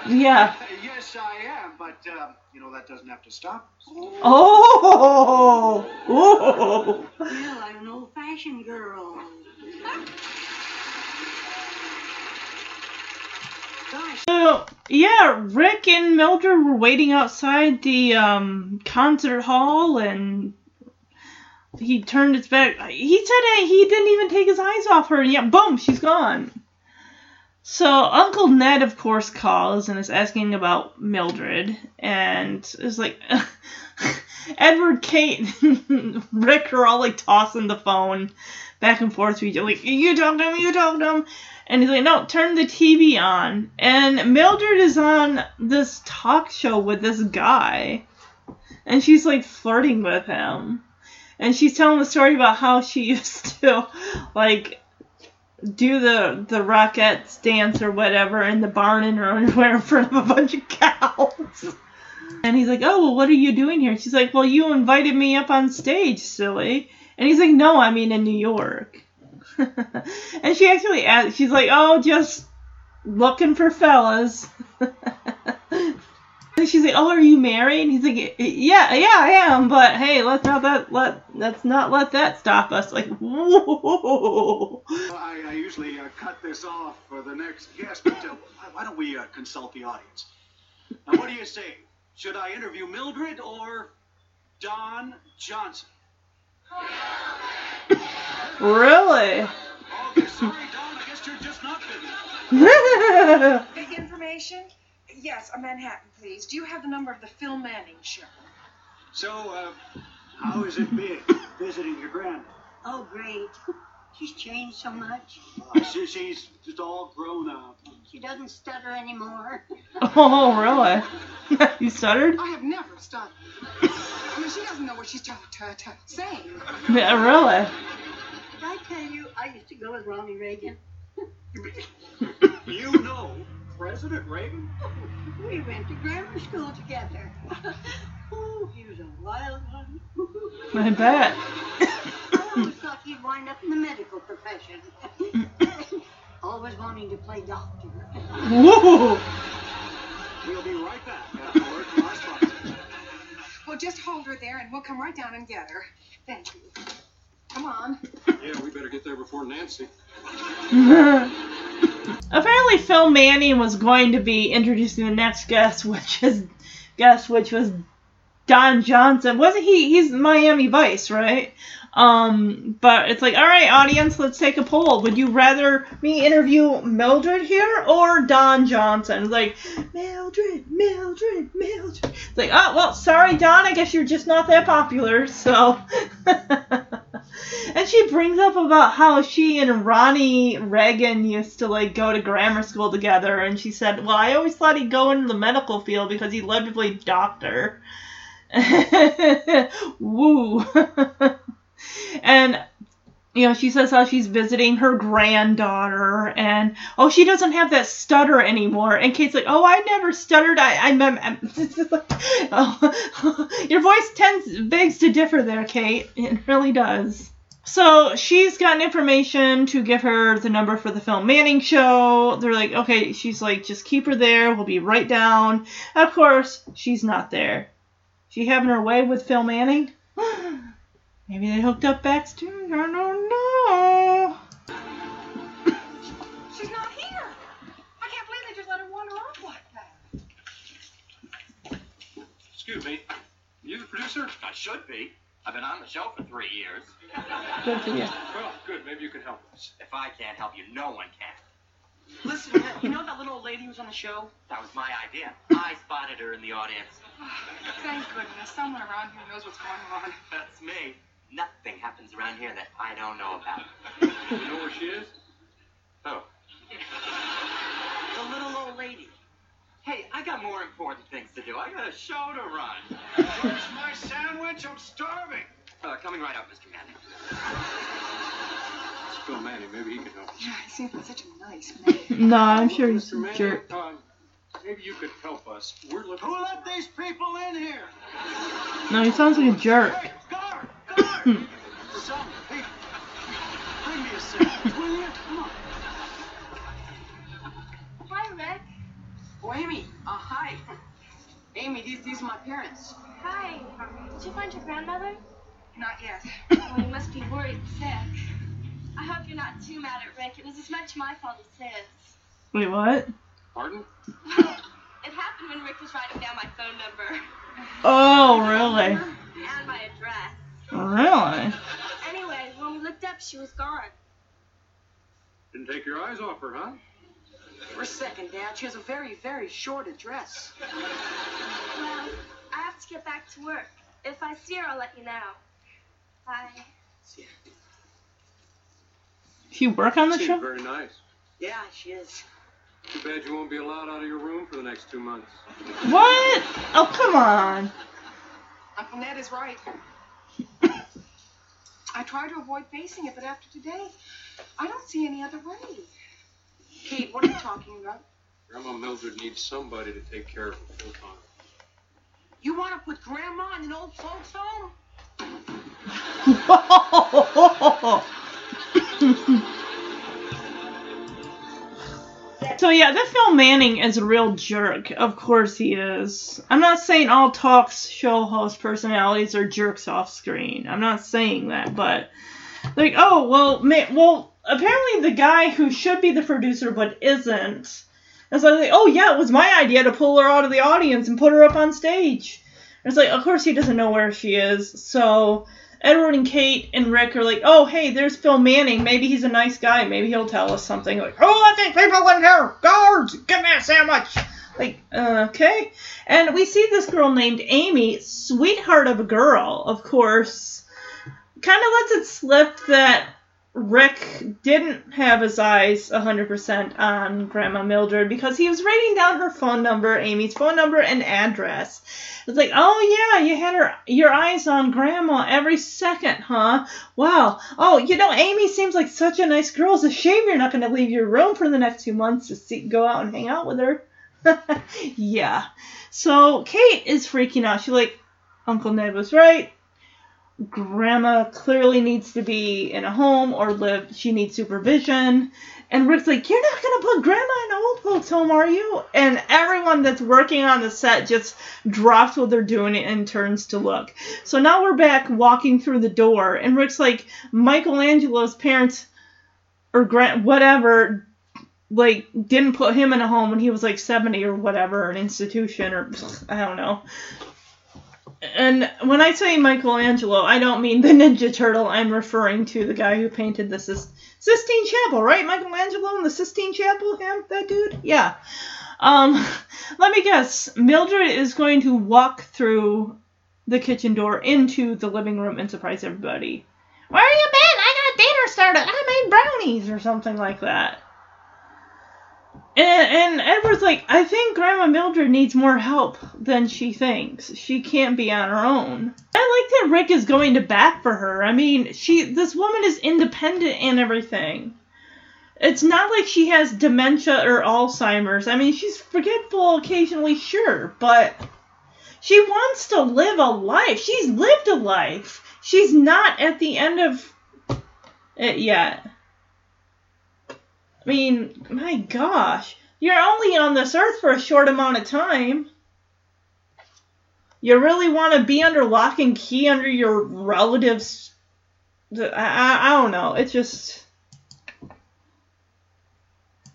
Yeah. Yes, I am, but, um, you know, that doesn't have to stop us. Oh. Oh. Phil, I'm an old-fashioned girl. Gosh, So yeah, Rick and Mildred were waiting outside the um, concert hall, and he turned his back. He said he didn't even take his eyes off her, and yeah, boom, she's gone. So Uncle Ned, of course, calls and is asking about Mildred, and is like, (laughs) Edward, Kate, (laughs) Rick are all like tossing the phone back and forth to each other, like, you talk to him, you talk to him. And he's like, no, turn the TV on. And Mildred is on this talk show with this guy. And she's like flirting with him. And she's telling the story about how she (laughs) used to, like, do the the Rockettes dance or whatever in the barn in her (laughs) underwear in front of a bunch of cows. (laughs) And he's like, oh, well, what are you doing here? She's like, well, you invited me up on stage, silly. And he's like, no, I mean in New York. (laughs) and she actually asked, she's like, oh, just looking for fellas. (laughs) and she's like, oh, are you married? And he's like, yeah, yeah, I am, but hey, let's not that let let's not let that stop us. Like, (laughs) whoa. I, I usually uh, cut this off for the next guest, but uh, why- why don't we uh, consult the audience? Now, what do you say? Should I interview Mildred or Don Johnson? Really? Okay, sorry, Don. I guess you're just not busy. (laughs) Big information? Yes, a Manhattan, please. Do you have the number of the Phil Manning show? So, uh, how has it been visiting your grandma? oh, great. She's changed so much. Uh, she, she's just all grown up. She doesn't stutter anymore. (laughs) oh, really? (laughs) you stuttered? I have never stuttered. I mean, she doesn't know what she's trying to, to say. Yeah, really? Did I tell you I used to go with Ronnie Reagan? You know President Reagan? We went to grammar school together. (laughs) oh, he was a wild one. I bet. I always thought he'd wind up in the medical profession. (laughs) Always wanting to play doctor. Woo! We'll be right back after word from our sponsors. Well, just hold her there and we'll come right down and get her. Thank you. Come on. Yeah, we better get there before Nancy. (laughs) Apparently, Phil Manning was going to be introducing the next guest, which is guest, which was Don Johnson. Wasn't he? He's Miami Vice, right? Um, but it's like, all right, audience, let's take a poll. Would you rather me interview Mildred here or Don Johnson? It's like, Mildred, Mildred, Mildred. It's like, oh, well, sorry, Don, I guess you're just not that popular, so. (laughs) and she brings up about how she and Ronnie Reagan used to, like, go to grammar school together, and she said, well, I always thought he'd go into the medical field because he loved to play doctor. (laughs) Woo. (laughs) and you know, she says how she's visiting her granddaughter, and oh, she doesn't have that stutter anymore. And Kate's like, oh, I never stuttered. I, I'm, (laughs) I'm oh, (laughs) your voice tends begs to differ there, Kate. It really does. So she's gotten information to give her the number for the Phil Manning show. They're like, okay, she's like, just keep her there. We'll be right down. Of course, she's not there. She having her way with Phil Manning? (laughs) Maybe they hooked up backstage. I don't know. She's not here. I can't believe they just let her wander off like that. Excuse me. You the producer? I should be. I've been on the show for three years. Good for. Well, good. Maybe you can help us. If I can't help you, no one can. Listen, you know that little old lady who was on the show? That was my idea. I spotted her in the audience. Thank goodness. Someone around here knows what's going on. That's me. Nothing happens around here that I don't know about. You know where she is? Oh. The little old lady. Hey, I got more important things to do. I got a show to run. Where's my sandwich? I'm starving. Uh, coming right up, Mr. Manning. It's Phil Manning. Maybe he can help us. Yeah, he seems like such a nice man. No, I'm sure he's Mr. a Manning, jerk. um, maybe you could help us. We're looking. Who let these people in here? No, he sounds like a jerk. Hey, guard! Guard! Bring me a sandwich, will you? Come on. Hi, Rick. Oh, Amy. Uh, hi. Amy, these, these are my parents. Hi. Did you find your grandmother? Not yet. Well, you must be worried sick. I hope you're not too mad at Rick. It was as much my fault as his. Wait, what? Pardon? (laughs) It happened when Rick was writing down my phone number Oh, really? and my address. Really? Anyway, when we looked up, she was gone. Didn't take your eyes off her, huh? For a second, Dad. She has a very, very short address. Well, I have to get back to work. If I see her, I'll let you know. Bye. See ya. She work on the Seems show? very nice. Yeah, she is. Too bad you won't be allowed out of your room for the next two months. What? Oh, come on. Uncle Ned is right. I try to avoid facing it, but after today, I don't see any other way. Kate, what are you talking about? Grandma Mildred needs somebody to take care of her full time. You want to put Grandma in an old folks home? (laughs) (laughs) (laughs) so yeah, that Phil Manning is a real jerk. Of course he is. I'm not saying all talk show host personalities are jerks off screen. I'm not saying that, but like, oh well, ma- well, apparently the guy who should be the producer but isn't. It's like, oh yeah, it was my idea to pull her out of the audience and put her up on stage. And it's like, of course he doesn't know where she is. So Edward and Kate and Rick are like, oh hey, there's Phil Manning. Maybe he's a nice guy. Maybe he'll tell us something. Like, oh, I think people in here. Guards, give me a sandwich. Like, uh, okay. And we see this girl named Amy, sweetheart of a girl, of course. Kind of lets it slip that Rick didn't have his eyes 100% on Grandma Mildred because he was writing down her phone number, Amy's phone number, and address. It's like, oh yeah, you had her your eyes on Grandma every second, huh? Wow. Oh, you know, Amy seems like such a nice girl. It's a shame you're not going to leave your room for the next two months to see, go out and hang out with her. (laughs) yeah. So Kate is freaking out. She's like, Uncle Ned was right. Grandma clearly needs to be in a home or live. She needs supervision. And Rick's like, You're not going to put Grandma in a old folks' home are you? And everyone that's working on the set just drops what they're doing and turns to look. So now we're back walking through the door, and Rick's like, Michelangelo's parents or Grant, whatever, like didn't put him in a home when he was like 70 or whatever, an institution or I don't know. And when I say Michelangelo, I don't mean the Ninja Turtle. I'm referring to the guy who painted the Sis- Sistine Chapel, right? Michelangelo in the Sistine Chapel, him, that dude? Yeah. Um, (laughs) let me guess. Mildred is going to walk through the kitchen door into the living room and surprise everybody. Where you been? I got dinner started. I made brownies or something like that. And, and Edward's like, I think Grandma Mildred needs more help than she thinks. She can't be on her own. I like that Rick is going to bat for her. I mean, she this woman is independent and everything. It's not like she has dementia or Alzheimer's. I mean, she's forgetful occasionally, sure, but she wants to live a life. She's lived a life. She's not at the end of it yet. I mean, my gosh. You're only on this earth for a short amount of time. You really want to be under lock and key under your relatives? I, I, I don't know. It's just.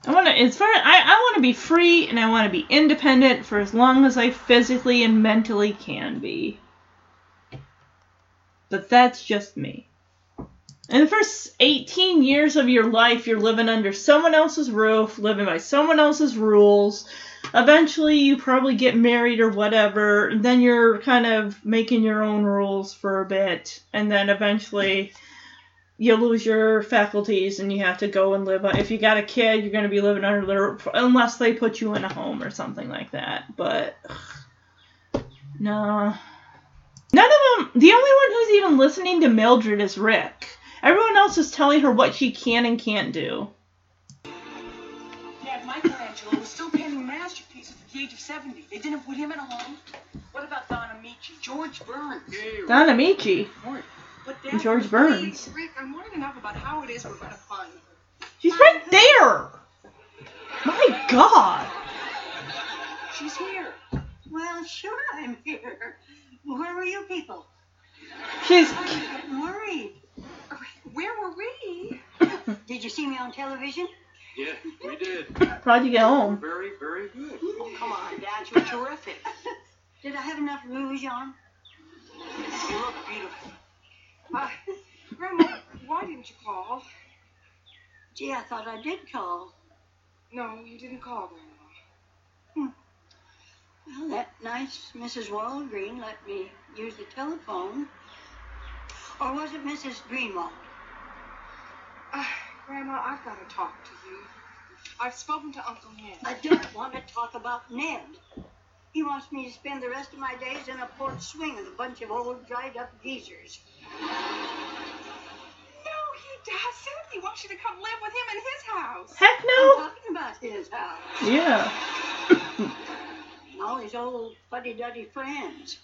I want to, as far I, I want to be free and I want to be independent for as long as I physically and mentally can be. But that's just me. In the first 18 years of your life, you're living under someone else's roof, living by someone else's rules. Eventually, you probably get married or whatever. Then you're kind of making your own rules for a bit. And then eventually, you lose your faculties and you have to go and live. If you got a kid, you're going to be living under their unless they put you in a home or something like that. But, no. None of them, the only one who's even listening to Mildred is Rick. Everyone else is telling her what she can and can't do. Dad, Michelangelo was still painting masterpieces at the age of 70. They didn't put him in a home. What about Don Ameche, George Burns? Don Ameche. But And George Burns. Rick, I'm worried enough about how it is we're going to find her. She's right there. My God. She's here. Well, sure I'm here. Where were you people? She's. I'm getting worried. Where were we? (laughs) Did you see me on television? Yeah, we did. How'd you get home? Very, very good. Oh, come on, Dad. You're terrific. Did I have enough rouge on? You look beautiful. Uh, Grandma, why didn't you call? Gee, I thought I did call. No, you didn't call, Grandma. Well, that nice Mrs. Walgreen let me use the telephone. Or was it Mrs. Greenwald? Uh, Grandma, I've got to talk to you. I've spoken to Uncle Ned. I don't want to talk about Ned. He wants me to spend the rest of my days in a porch swing with a bunch of old dried up geezers. No, he doesn't. He wants you to come live with him in his house. Heck no. I'm no. talking about his house. Yeah. And all his old fuddy-duddy friends.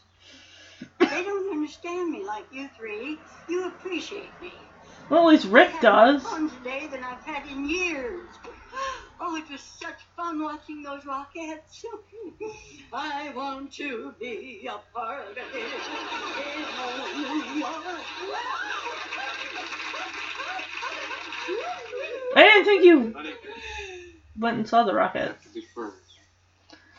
They don't understand me like you three. You appreciate me. Well, at least Rick I had does. more fun today than I've had in years. Oh, it was such fun watching those Rockettes. (laughs) I want to be a part of it. In New York. I didn't think you went and saw the Rockette.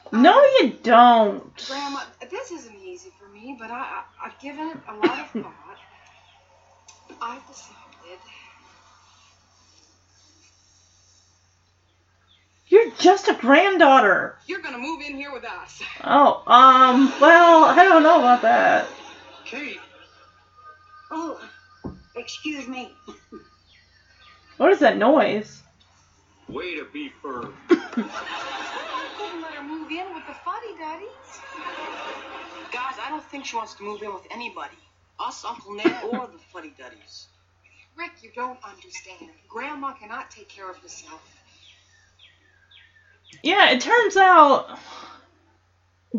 To be firm. No, you don't. Grandma, this isn't easy for me, but I, I, I've given it a lot of thought. I've decided. You're just a granddaughter. You're going to move in here with us. Oh, um, well, I don't know about that. Kate, Oh, excuse me. What is that noise? way to be firm. (laughs) I couldn't let her move in with the fuddy-duddies. Guys, I don't think she wants to move in with anybody. Us, Uncle Ned, or the Fuddy Duddies. Rick, you don't understand. Grandma cannot take care of herself. Yeah, it turns out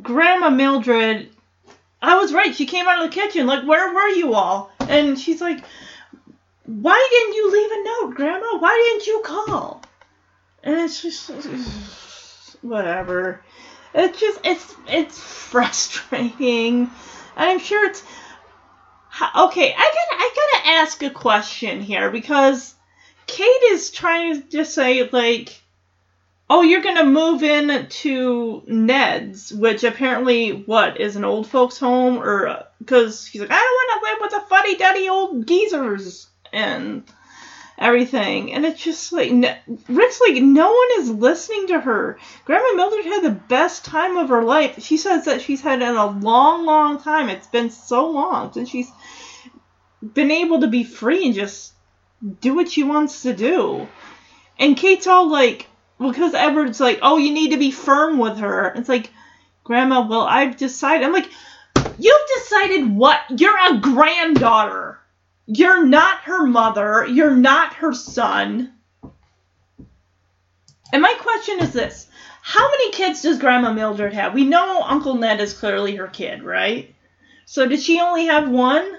Grandma Mildred. I was right. She came out of the kitchen. Like, where were you all? And she's like, Why didn't you leave a note, Grandma? Why didn't you call? And it's just. whatever. It's just it's it's frustrating. And I'm sure it's okay. I gotta I gotta ask a question here because Kate is trying to just say like, oh, you're gonna move in to Ned's, which apparently what is an old folks home or uh, because she's like I don't want to live with the fuddy duddy old geezers and everything. And it's just like, n- Rick's like, no one is listening to her. Grandma Mildred had the best time of her life. She says that she's had in a long, long time. It's been so long since she's been able to be free and just do what she wants to do. And Kate's all like, because Edward's like, oh, you need to be firm with her. It's like, Grandma, well, I've decided. I'm like, you've decided what? You're a granddaughter. You're not her mother. You're not her son. And my question is this How many kids does Grandma Mildred have? We know Uncle Ned is clearly her kid, right? So did she only have one?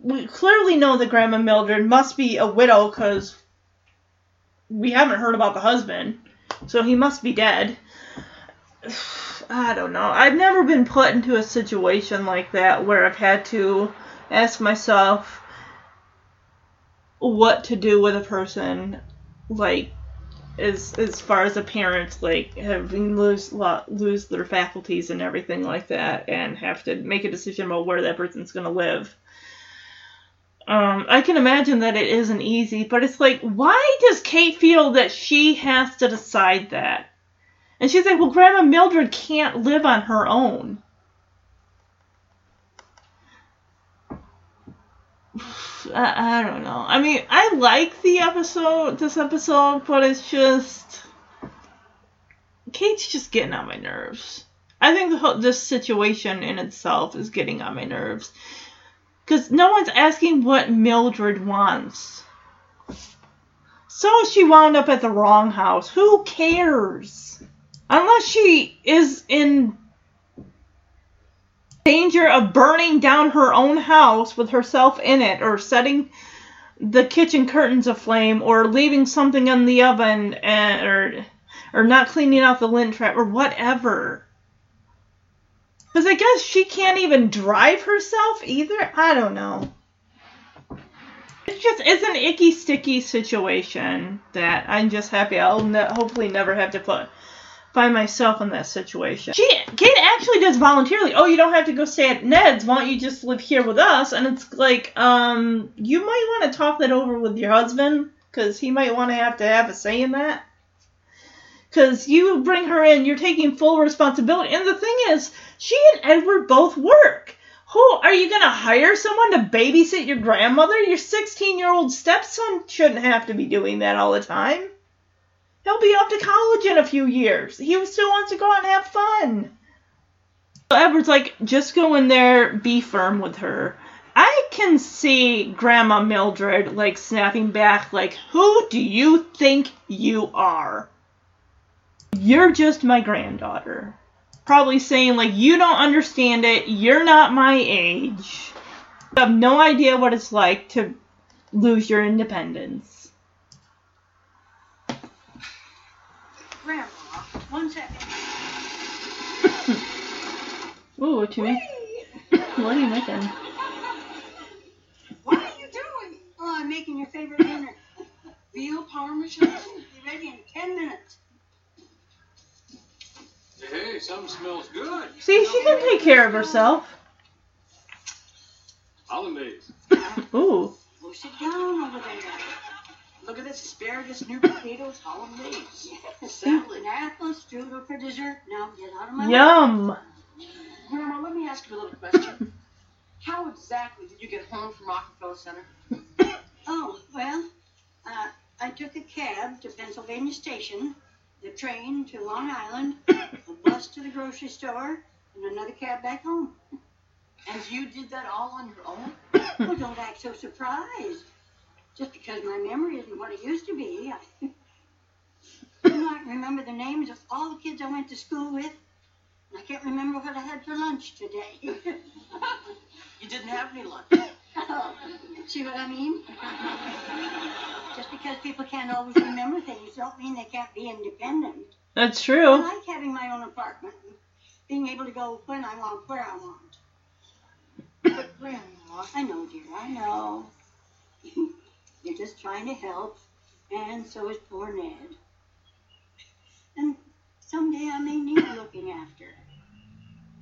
We clearly know that Grandma Mildred must be a widow because we haven't heard about the husband. So he must be dead. (sighs) I don't know. I've never been put into a situation like that where I've had to ask myself, what to do with a person like as as far as a parent like having lose lose their faculties and everything like that and have to make a decision about where that person's going to live um, I can imagine that it isn't easy, but it's like, why does Kate feel that she has to decide that? And she's like, well, Grandma Mildred can't live on her own. I, I don't know. I mean, I like the episode, this episode, but it's just Kate's just getting on my nerves. I think the whole, this situation in itself is getting on my nerves because no one's asking what Mildred wants. So she wound up at the wrong house. Who cares? Unless she is in danger of burning down her own house with herself in it, or setting the kitchen curtains aflame, or leaving something in the oven, and, or or not cleaning out the lint trap, or whatever. Because I guess she can't even drive herself either. I don't know. It just is an icky, sticky situation that I'm just happy I'll ne- hopefully never have to put find myself in that situation. She Kate actually does voluntarily. Oh, you don't have to go stay at Ned's. Why don't you just live here with us? And it's like, um, you might want to talk that over with your husband because he might want to have to have a say in that. Because you bring her in, you're taking full responsibility. And the thing is, she and Edward both work. Who are you going to hire someone to babysit your grandmother? Your 16 year old stepson shouldn't have to be doing that all the time. He'll be off to college in a few years. He still wants to go out and have fun. So Edward's like, just go in there, be firm with her. I can see Grandma Mildred like snapping back, like, who do you think you are? You're just my granddaughter. Probably saying, like, you don't understand it, you're not my age. You have no idea what it's like to lose your independence. Grandma, one second. (laughs) Ooh, Timmy. what are you making? (laughs) (laughs) What are you doing? Oh, I'm making your favorite dinner. Veal parmesan. Be ready in ten minutes. Hey, something smells good. See, she can take care of herself. Hollandaise. Ooh. Go sit down over there. Look at this asparagus, new potatoes, hollandaise. (laughs) Salad and apple strudel for dessert. Now get out of my way. Yum. Grandma, let me ask you a little question. (laughs) How exactly did you get home from Rockefeller Center? Oh, well, uh, I took a cab to Pennsylvania Station, the train to Long Island, a bus to the grocery store, and another cab back home. And you did that all on your own? (coughs) Oh, don't act so surprised. Just because my memory isn't what it used to be. (laughs) I, you know, I can remember the names of all the kids I went to school with. and I can't remember what I had for lunch today. (laughs) You didn't have any lunch. Oh, (laughs) see what I mean? Just because people can't always remember things don't mean they can't be independent. That's true. I like having my own apartment, and being able to go when I want, where I want. But Grandma, I know, dear, I know. You're just trying to help, and so is poor Ned. And someday I may need looking after.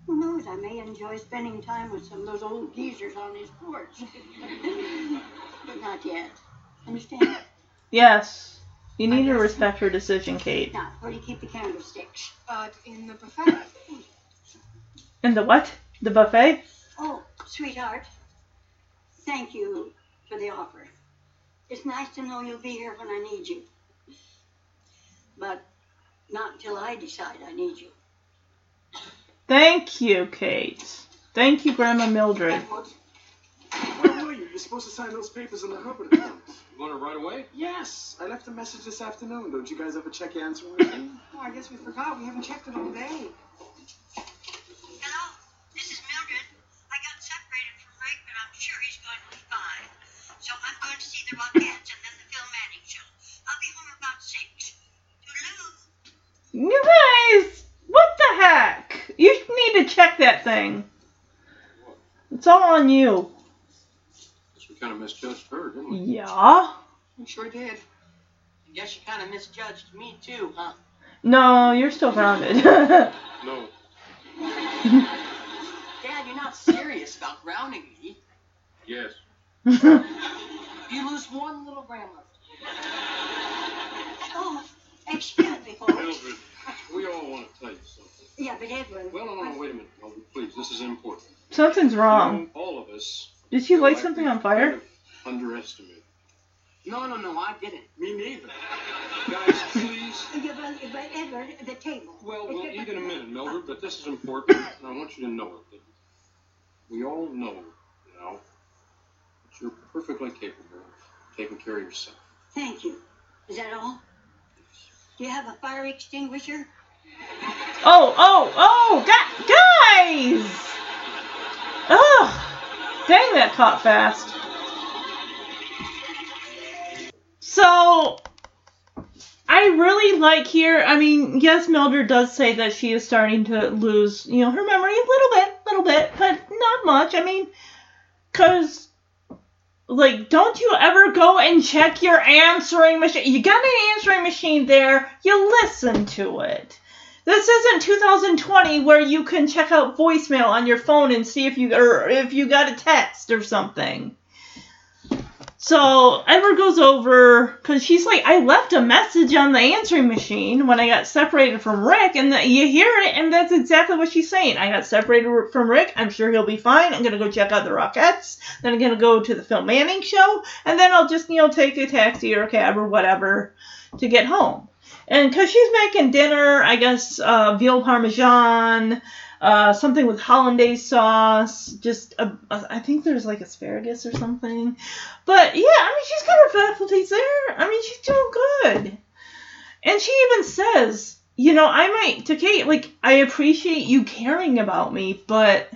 Who knows, I may enjoy spending time with some of those old geezers on his porch. (laughs) but not yet. Understand? Yes. You need to respect her decision, Kate. Now, where do you keep the candlesticks? Uh, in the buffet. in the what? The buffet? Oh, sweetheart, thank you for the offer. It's nice to know you'll be here when I need you. But not until I decide I need you. Thank you, Kate. Thank you, Grandma Mildred. Where were you? You're supposed to sign those papers in the Hubbard account. You want it right away? Yes, I left a message this afternoon. Don't you guys ever check your answering (laughs) machine? Oh, I guess we forgot. We haven't checked it all day. Going to see and then the Phil show. I'll be home about six. You guys! What the heck? You need to check that thing. It's all on you. Guess we kind of misjudged her, didn't we? Yeah? We sure did. I guess you kind of misjudged me too, huh? No, you're still grounded. (laughs) No. Dad, you're not serious about grounding me. Yes. (laughs) You lose one little grandmother. Oh, excuse me, folks. Mildred, we all want to tell you something. Yeah, but Edward. Well, no, no, no, wait a minute, Mildred, please. This is important. Something's wrong. You know, all of us Did she light something on fire? underestimate. No, no, no, I didn't. Me neither. Guys, (laughs) please. Yeah, but, but Edward, the table. Well, we'll eat in a minute, Mildred, but this is important, and I want you to know it. We all know now that you're perfectly capable of taking care of yourself. Thank you. Is that all? Do you have a fire extinguisher? Oh, oh, oh, gu- guys! Ugh! Dang, that caught fast. So, I really like here. I mean, yes, Mildred does say that she is starting to lose, you know, her memory a little bit, little bit, but not much. I mean, cause like, don't you ever go and check your answering machine? You got an answering machine there. You listen to it. This isn't 2020 where you can check out voicemail on your phone and see if you or if you got a text or something. So Edward goes over because she's like, I left a message on the answering machine when I got separated from Rick, and the, you hear it, and that's exactly what she's saying. I got separated from Rick. I'm sure he'll be fine. I'm gonna go check out the Rockettes. Then I'm gonna go to the Phil Manning show, and then I'll just you know take a taxi or a cab or whatever to get home. And because she's making dinner, I guess uh, veal parmesan, uh, something with hollandaise sauce, just a, a, I think there's like asparagus or something. But yeah, I mean she's got her faculties there. I mean she's doing good. And she even says, you know, I might to Kate like I appreciate you caring about me, but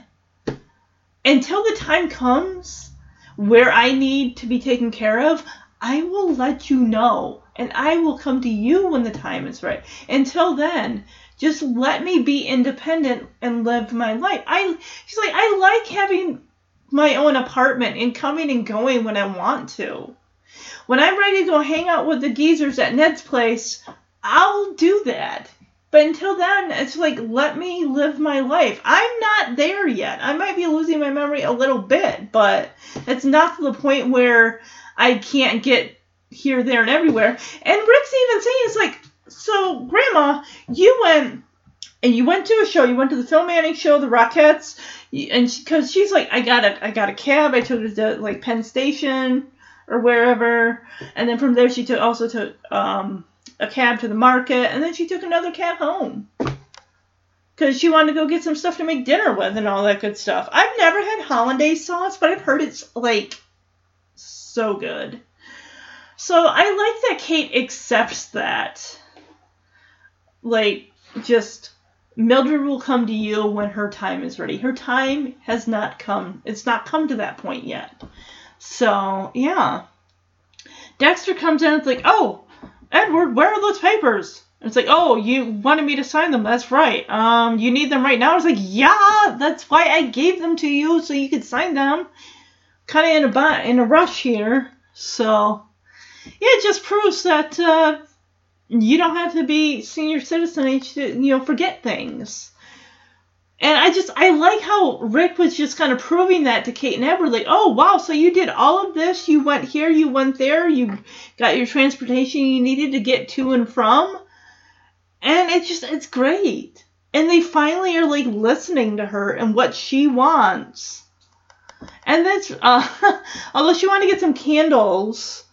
until the time comes where I need to be taken care of, I will let you know and I will come to you when the time is right. Until then, just let me be independent and live my life. I she's like I like having my own apartment and coming and going when I want to. When I'm ready to go hang out with the geezers at Ned's place, I'll do that. But until then, it's like let me live my life. I'm not there yet. I might be losing my memory a little bit, but it's not to the point where I can't get here, there, and everywhere. And Rick's even saying, it's like, so, Grandma, you went and you went to a show. You went to the Phil Manning show, the Rockettes, and because she's like, I got a, I got a cab. I took it to like Penn Station or wherever, and then from there she took also took um, a cab to the market, and then she took another cab home. Because she wanted to go get some stuff to make dinner with and all that good stuff. I've never had hollandaise sauce, but I've heard it's like so good. So I like that Kate accepts that. Like, just Mildred will come to you when her time is ready. Her time has not come. It's not come to that point yet. So, yeah. Dexter comes in it's like, oh, Edward, where are those papers? And it's like, oh, you wanted me to sign them. That's right. Um, you need them right now. It's like, yeah, that's why I gave them to you so you could sign them. Kind of in a in a rush here. So, yeah, it just proves that uh, you don't have to be senior citizen age to you know forget things. And I just I like how Rick was just kind of proving that to Kate and Edward, like, oh wow, so you did all of this, you went here, you went there, you got your transportation you needed to get to and from, and it's just it's great. And they finally are like listening to her and what she wants. And that's uh, although she wanted to get some candles,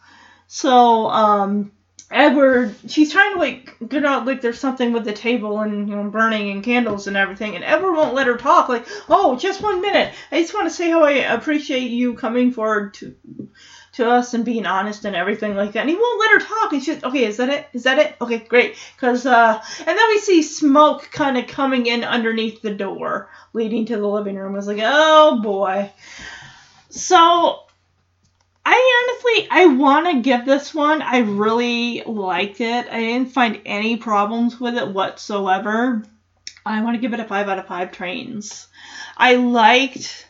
so um Edward, she's trying to like get out like there's something with the table and you know burning and candles and everything, and Edward won't let her talk. Like, oh, just one minute. I just want to say how I appreciate you coming forward to to us and being honest and everything like that. And he won't let her talk. And she's okay. Is that it? Is that it? Okay, great. Cause uh, and then we see smoke kind of coming in underneath the door leading to the living room. I was like, oh boy. So I honestly, I want to give this one. I really liked it. I didn't find any problems with it whatsoever. I want to give it a five out of five trains. I liked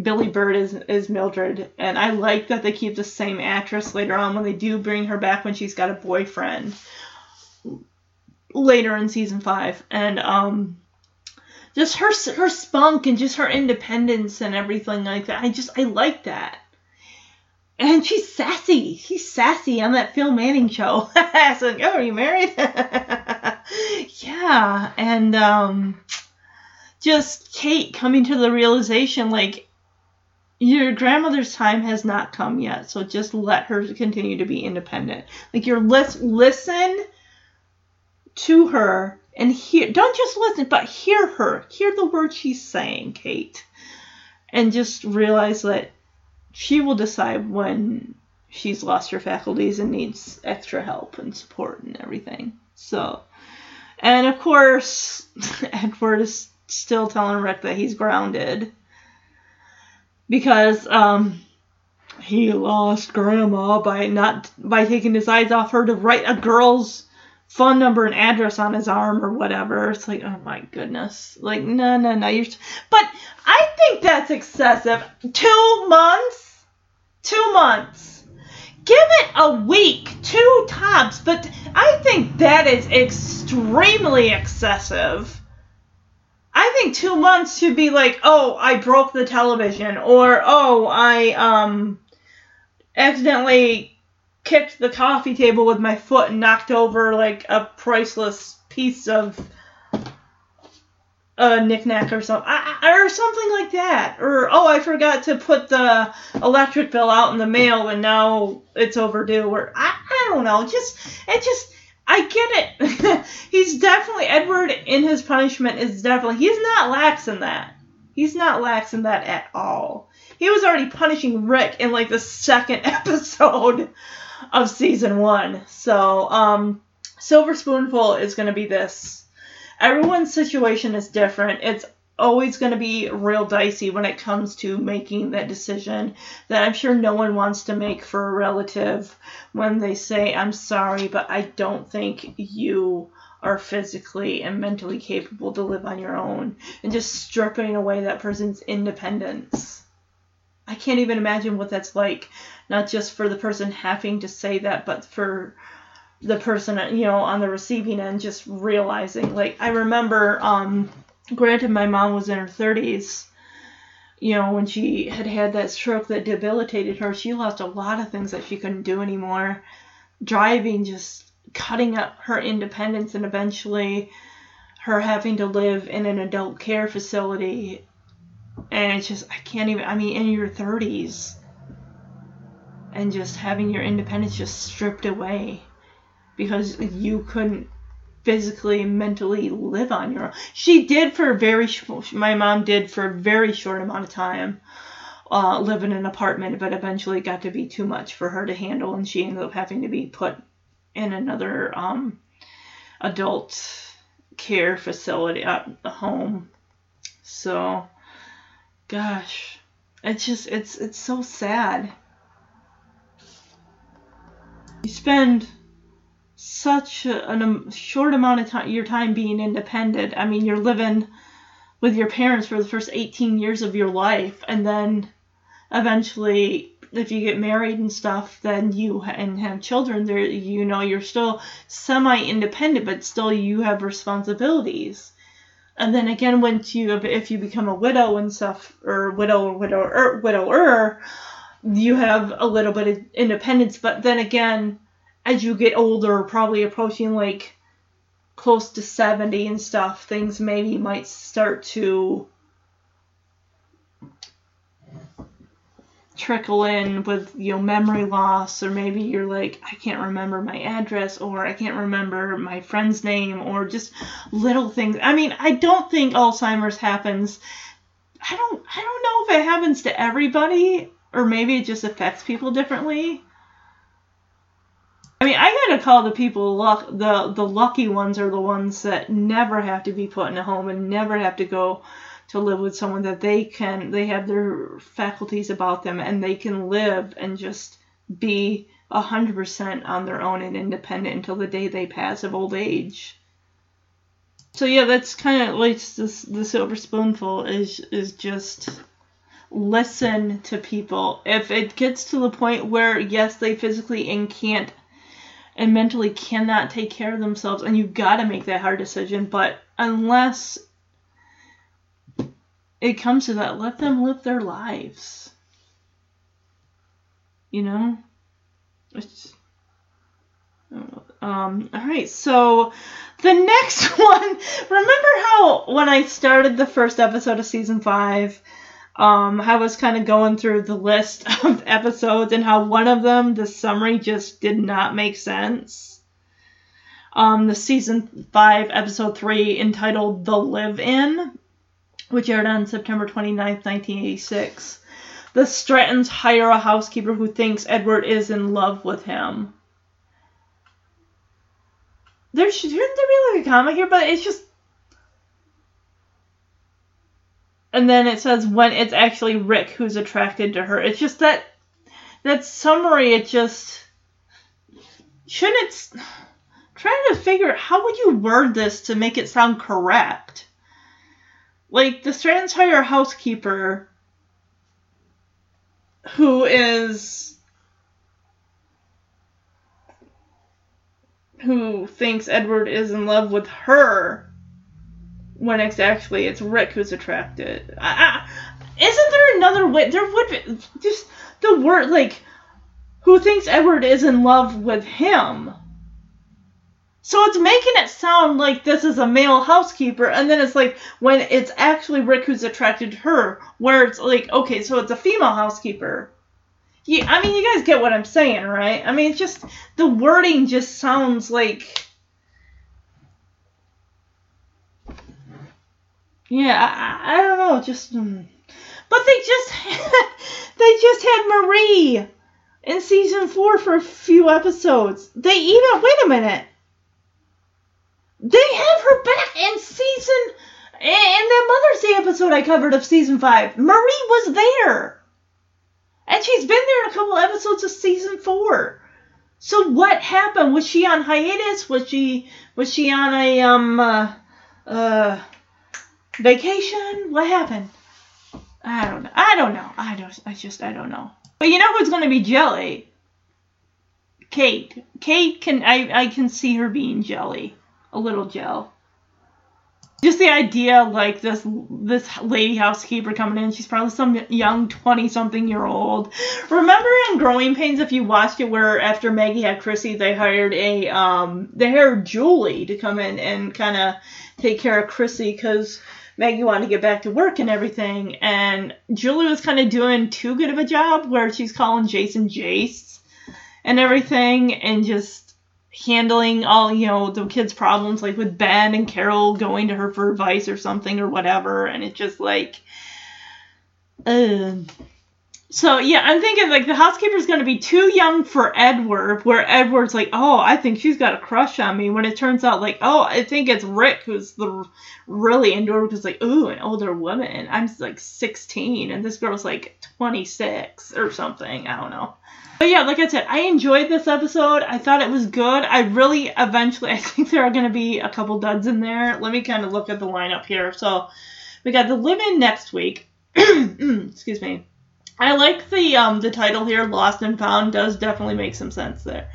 Billie Bird as, as Mildred, and I like that they keep the same actress later on when they do bring her back when she's got a boyfriend later in season five, and um, just her her spunk and just her independence and everything like that. I just I like that. And she's sassy. She's sassy on that Phil Manning show. (laughs) so, like, oh, are you married? (laughs) yeah. And um, just Kate coming to the realization, like, your grandmother's time has not come yet. So just let her continue to be independent. Like, you're lis- listen to her and hear. Don't just listen, but hear her. Hear the words she's saying, Kate. And just realize that she will decide when she's lost her faculties and needs extra help and support and everything. So, and of course, (laughs) Edward is still telling Rick that he's grounded because um, he lost Grandma by not by taking his eyes off her to write a girl's phone number and address on his arm or whatever. It's like, oh my goodness. Like, no, no, no. You're. But I think that's excessive. Two months two months. Give it a week, two tops, but I think that is extremely excessive. I think two months should be like, oh, I broke the television, or oh, I um accidentally kicked the coffee table with my foot and knocked over like a priceless piece of a knickknack or something, or something like that. Or oh, I forgot to put the electric bill out in the mail and now it's overdue. Or I, I don't know. Just it just I get it. (laughs) he's definitely Edward in his punishment is definitely he's not lax in that. He's not lax in that at all. He was already punishing Rick in like the second (laughs) episode of season one. So um, Silver Spoonful is gonna be this everyone's situation is different. It's always going to be real dicey when it comes to making that decision that I'm sure no one wants to make for a relative when they say, I'm sorry, but I don't think you are physically and mentally capable to live on your own and just stripping away that person's independence. I can't even imagine what that's like, not just for the person having to say that, but for the person you know on the receiving end just realizing like i remember um granted my mom was in her 30s you know when she had had that stroke that debilitated her she lost a lot of things that she couldn't do anymore. Driving just cutting up her independence and eventually her having to live in an adult care facility and it's just i can't even i mean in your 30s and just having your independence just stripped away because you couldn't physically mentally live on your own. She did for a very my mom did for a very short amount of time uh, live in an apartment, but eventually it got to be too much for her to handle, and she ended up having to be put in another um, adult care facility at the home. So, gosh, it's just it's it's so sad. You spend such a, um, short amount of time your time being independent. I mean, you're living with your parents for the first 18 years of your life and then eventually if you get married and stuff then you and have children there you know you're still semi independent but still you have responsibilities and then again once you if you become a widow and stuff or widow or widower widower you have a little bit of independence. But then again as you get older probably approaching like close to 70 and stuff things maybe might start to trickle in with you know memory loss or maybe you're like I can't remember my address or I can't remember my friend's name or just little things. I mean, I don't think Alzheimer's happens. I don't I don't know if it happens to everybody or maybe it just affects people differently. I mean, I gotta call the people luck. The the lucky ones are the ones that never have to be put in a home and never have to go to live with someone that they can they have their faculties about them and they can live and just be a hundred percent on their own and independent until the day they pass of old age. So yeah, that's kind of like this, the silver spoonful is is just listen to people. If it gets to the point where yes, they physically and can't and mentally cannot take care of themselves and you've got to make that hard decision, but unless it comes to that, let them live their lives. You know? It's, um, all right, so the (laughs) next one, remember how when I started the first episode of season five, um, I was kind of going through the list (laughs) of episodes and how one of them, the summary just did not make sense. Um, the season five, episode three, entitled The Live In, which aired on September 29th, 1986. The Strattons hire a housekeeper who thinks Edward is in love with him. There shouldn't there be like a comic here, but it's just. And then it says when it's actually Rick who's attracted to her. It's just that that summary. It just shouldn't. Trying to figure how would you word this to make it sound correct. Like the Strattons hire housekeeper who is who thinks Edward is in love with her when it's actually it's Rick who's attracted. I, I, isn't there another way? There would be just the word like who thinks Edward is in love with him. So it's making it sound like this is a male housekeeper, and then it's like when it's actually Rick who's attracted to her, where it's like, okay, so it's a female housekeeper. Yeah, I mean, you guys get what I'm saying, right? I mean, it's just the wording just sounds like. Yeah, I, I don't know, just. mm. But they just (laughs) they just had Marie in season four for a few episodes. They even wait a minute. They have her back in season in that Mother's Day episode I covered of season five. Marie was there. And she's been there in a couple episodes of season four. So what happened? Was she on hiatus? Was she was she on a um uh, uh vacation? What happened? I don't know. I don't know. I don't I just I don't know. But you know who's gonna be jelly? Kate. Kate can I I can see her being jelly. A little gel. Just the idea, like this this lady housekeeper coming in, she's probably some young twenty something year old. Remember in Growing Pains, if you watched it, where after Maggie had Chrissy, they hired a um they hired Julie to come in and kind of take care of Chrissy because Maggie wanted to get back to work and everything, and Julie was kind of doing too good of a job where she's calling Jason Jace and everything, and just handling all you know the kids' problems, like with Ben and Carol going to her for advice or something or whatever, and it's just like, uh. So yeah, I'm thinking like the housekeeper's gonna be too young for Edward, where Edward's like, oh, I think she's got a crush on me. When it turns out like, oh, I think it's Rick who's the really into her because like, ooh, an older woman. I'm like 16 and this girl's like 26 or something. I don't know. But yeah, like I said, I enjoyed this episode. I thought it was good. I really eventually, (laughs) I think there are gonna be a couple duds in there. Let me kind of look at the lineup here. So we got the live in next week. (clears throat) Excuse me. I like the um the title here, Lost and Found, does definitely make some sense there.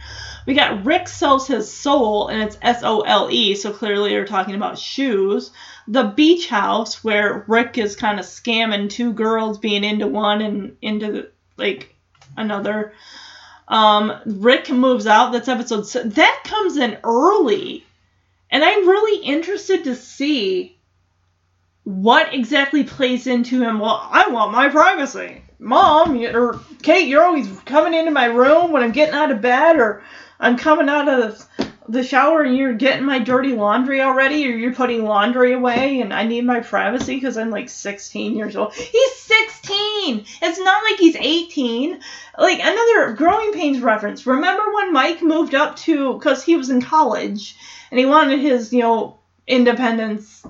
We got Rick sells his soul, and it's S O L E, so clearly they're talking about shoes. The beach house, where Rick is kind of scamming two girls, being into one and into like another. Um, Rick moves out. That's episode. So that comes in early, and I'm really interested to see what exactly plays into him. Well, I want my privacy mom or Kate, you're always coming into my room when I'm getting out of bed or I'm coming out of the shower and you're getting my dirty laundry already or you're putting laundry away and I need my privacy because I'm like 16 years old. He's 16! It's not like he's 18. Like another Growing Pains reference. Remember when Mike moved up to, because he was in college and he wanted his, you know, independence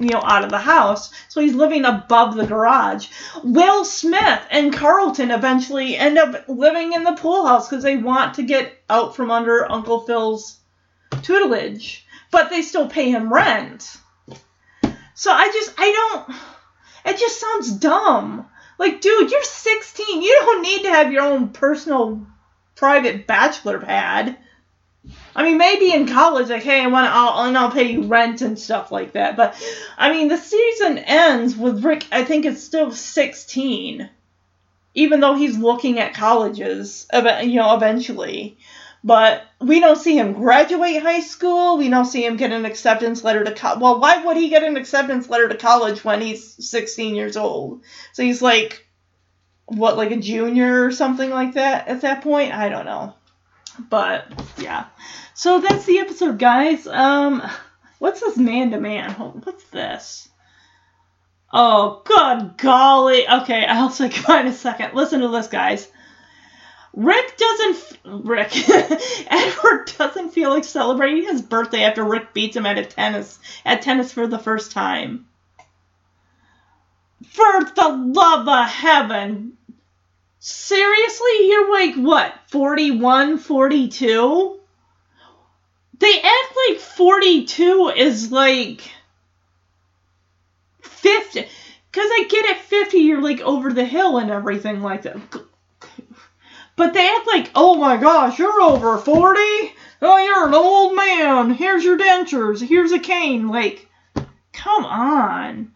you know, out of the house. So he's living above the garage. Will Smith and Carlton eventually end up living in the pool house because they want to get out from under Uncle Phil's tutelage, but they still pay him rent. So I just, I don't, it just sounds dumb. Like, dude, you're 16. You don't need to have your own personal private bachelor pad. I mean, maybe in college, like, hey, I want to, I'll, and I'll pay you rent and stuff like that. But, I mean, the season ends with Rick, I think it's still 16, even though he's looking at colleges, you know, eventually. But we don't see him graduate high school. We don't see him get an acceptance letter to college. Well, why would he get an acceptance letter to college when he's 16 years old? So he's like, what, like a junior or something like that at that point? I don't know. But yeah. So that's the episode, guys. Um what's this man to man? What's this? Oh, good golly. Okay, I'll goodbye (laughs) in a second. Listen to this, guys. Rick doesn't. Rick. (laughs) Edward doesn't feel like celebrating his birthday after Rick beats him at tennis at tennis for the first time. For the love of heaven, Seriously? You're like, what, 41, 42? They act like 42 is like 50. Because I get at 50, you're like over the hill and everything like that. But they act like, oh my gosh, you're over 40? Oh, you're an old man. Here's your dentures. Here's a cane. Like, come on.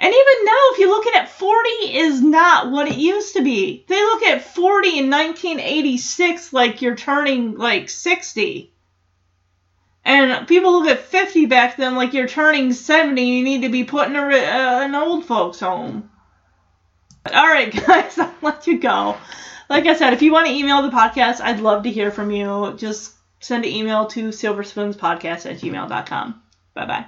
And even now, if you look at it, 40 is not what it used to be. They look at 40 in 1986 like you're turning like 60. And people look at 50 back then like you're turning 70. You need to be put in a, uh, an old folks' home. Alright, (laughs) guys, I'll let you go. Like I said, if you want to email the podcast, I'd love to hear from you. Just send an email to silverspoonspodcast at gmail.com. Bye bye.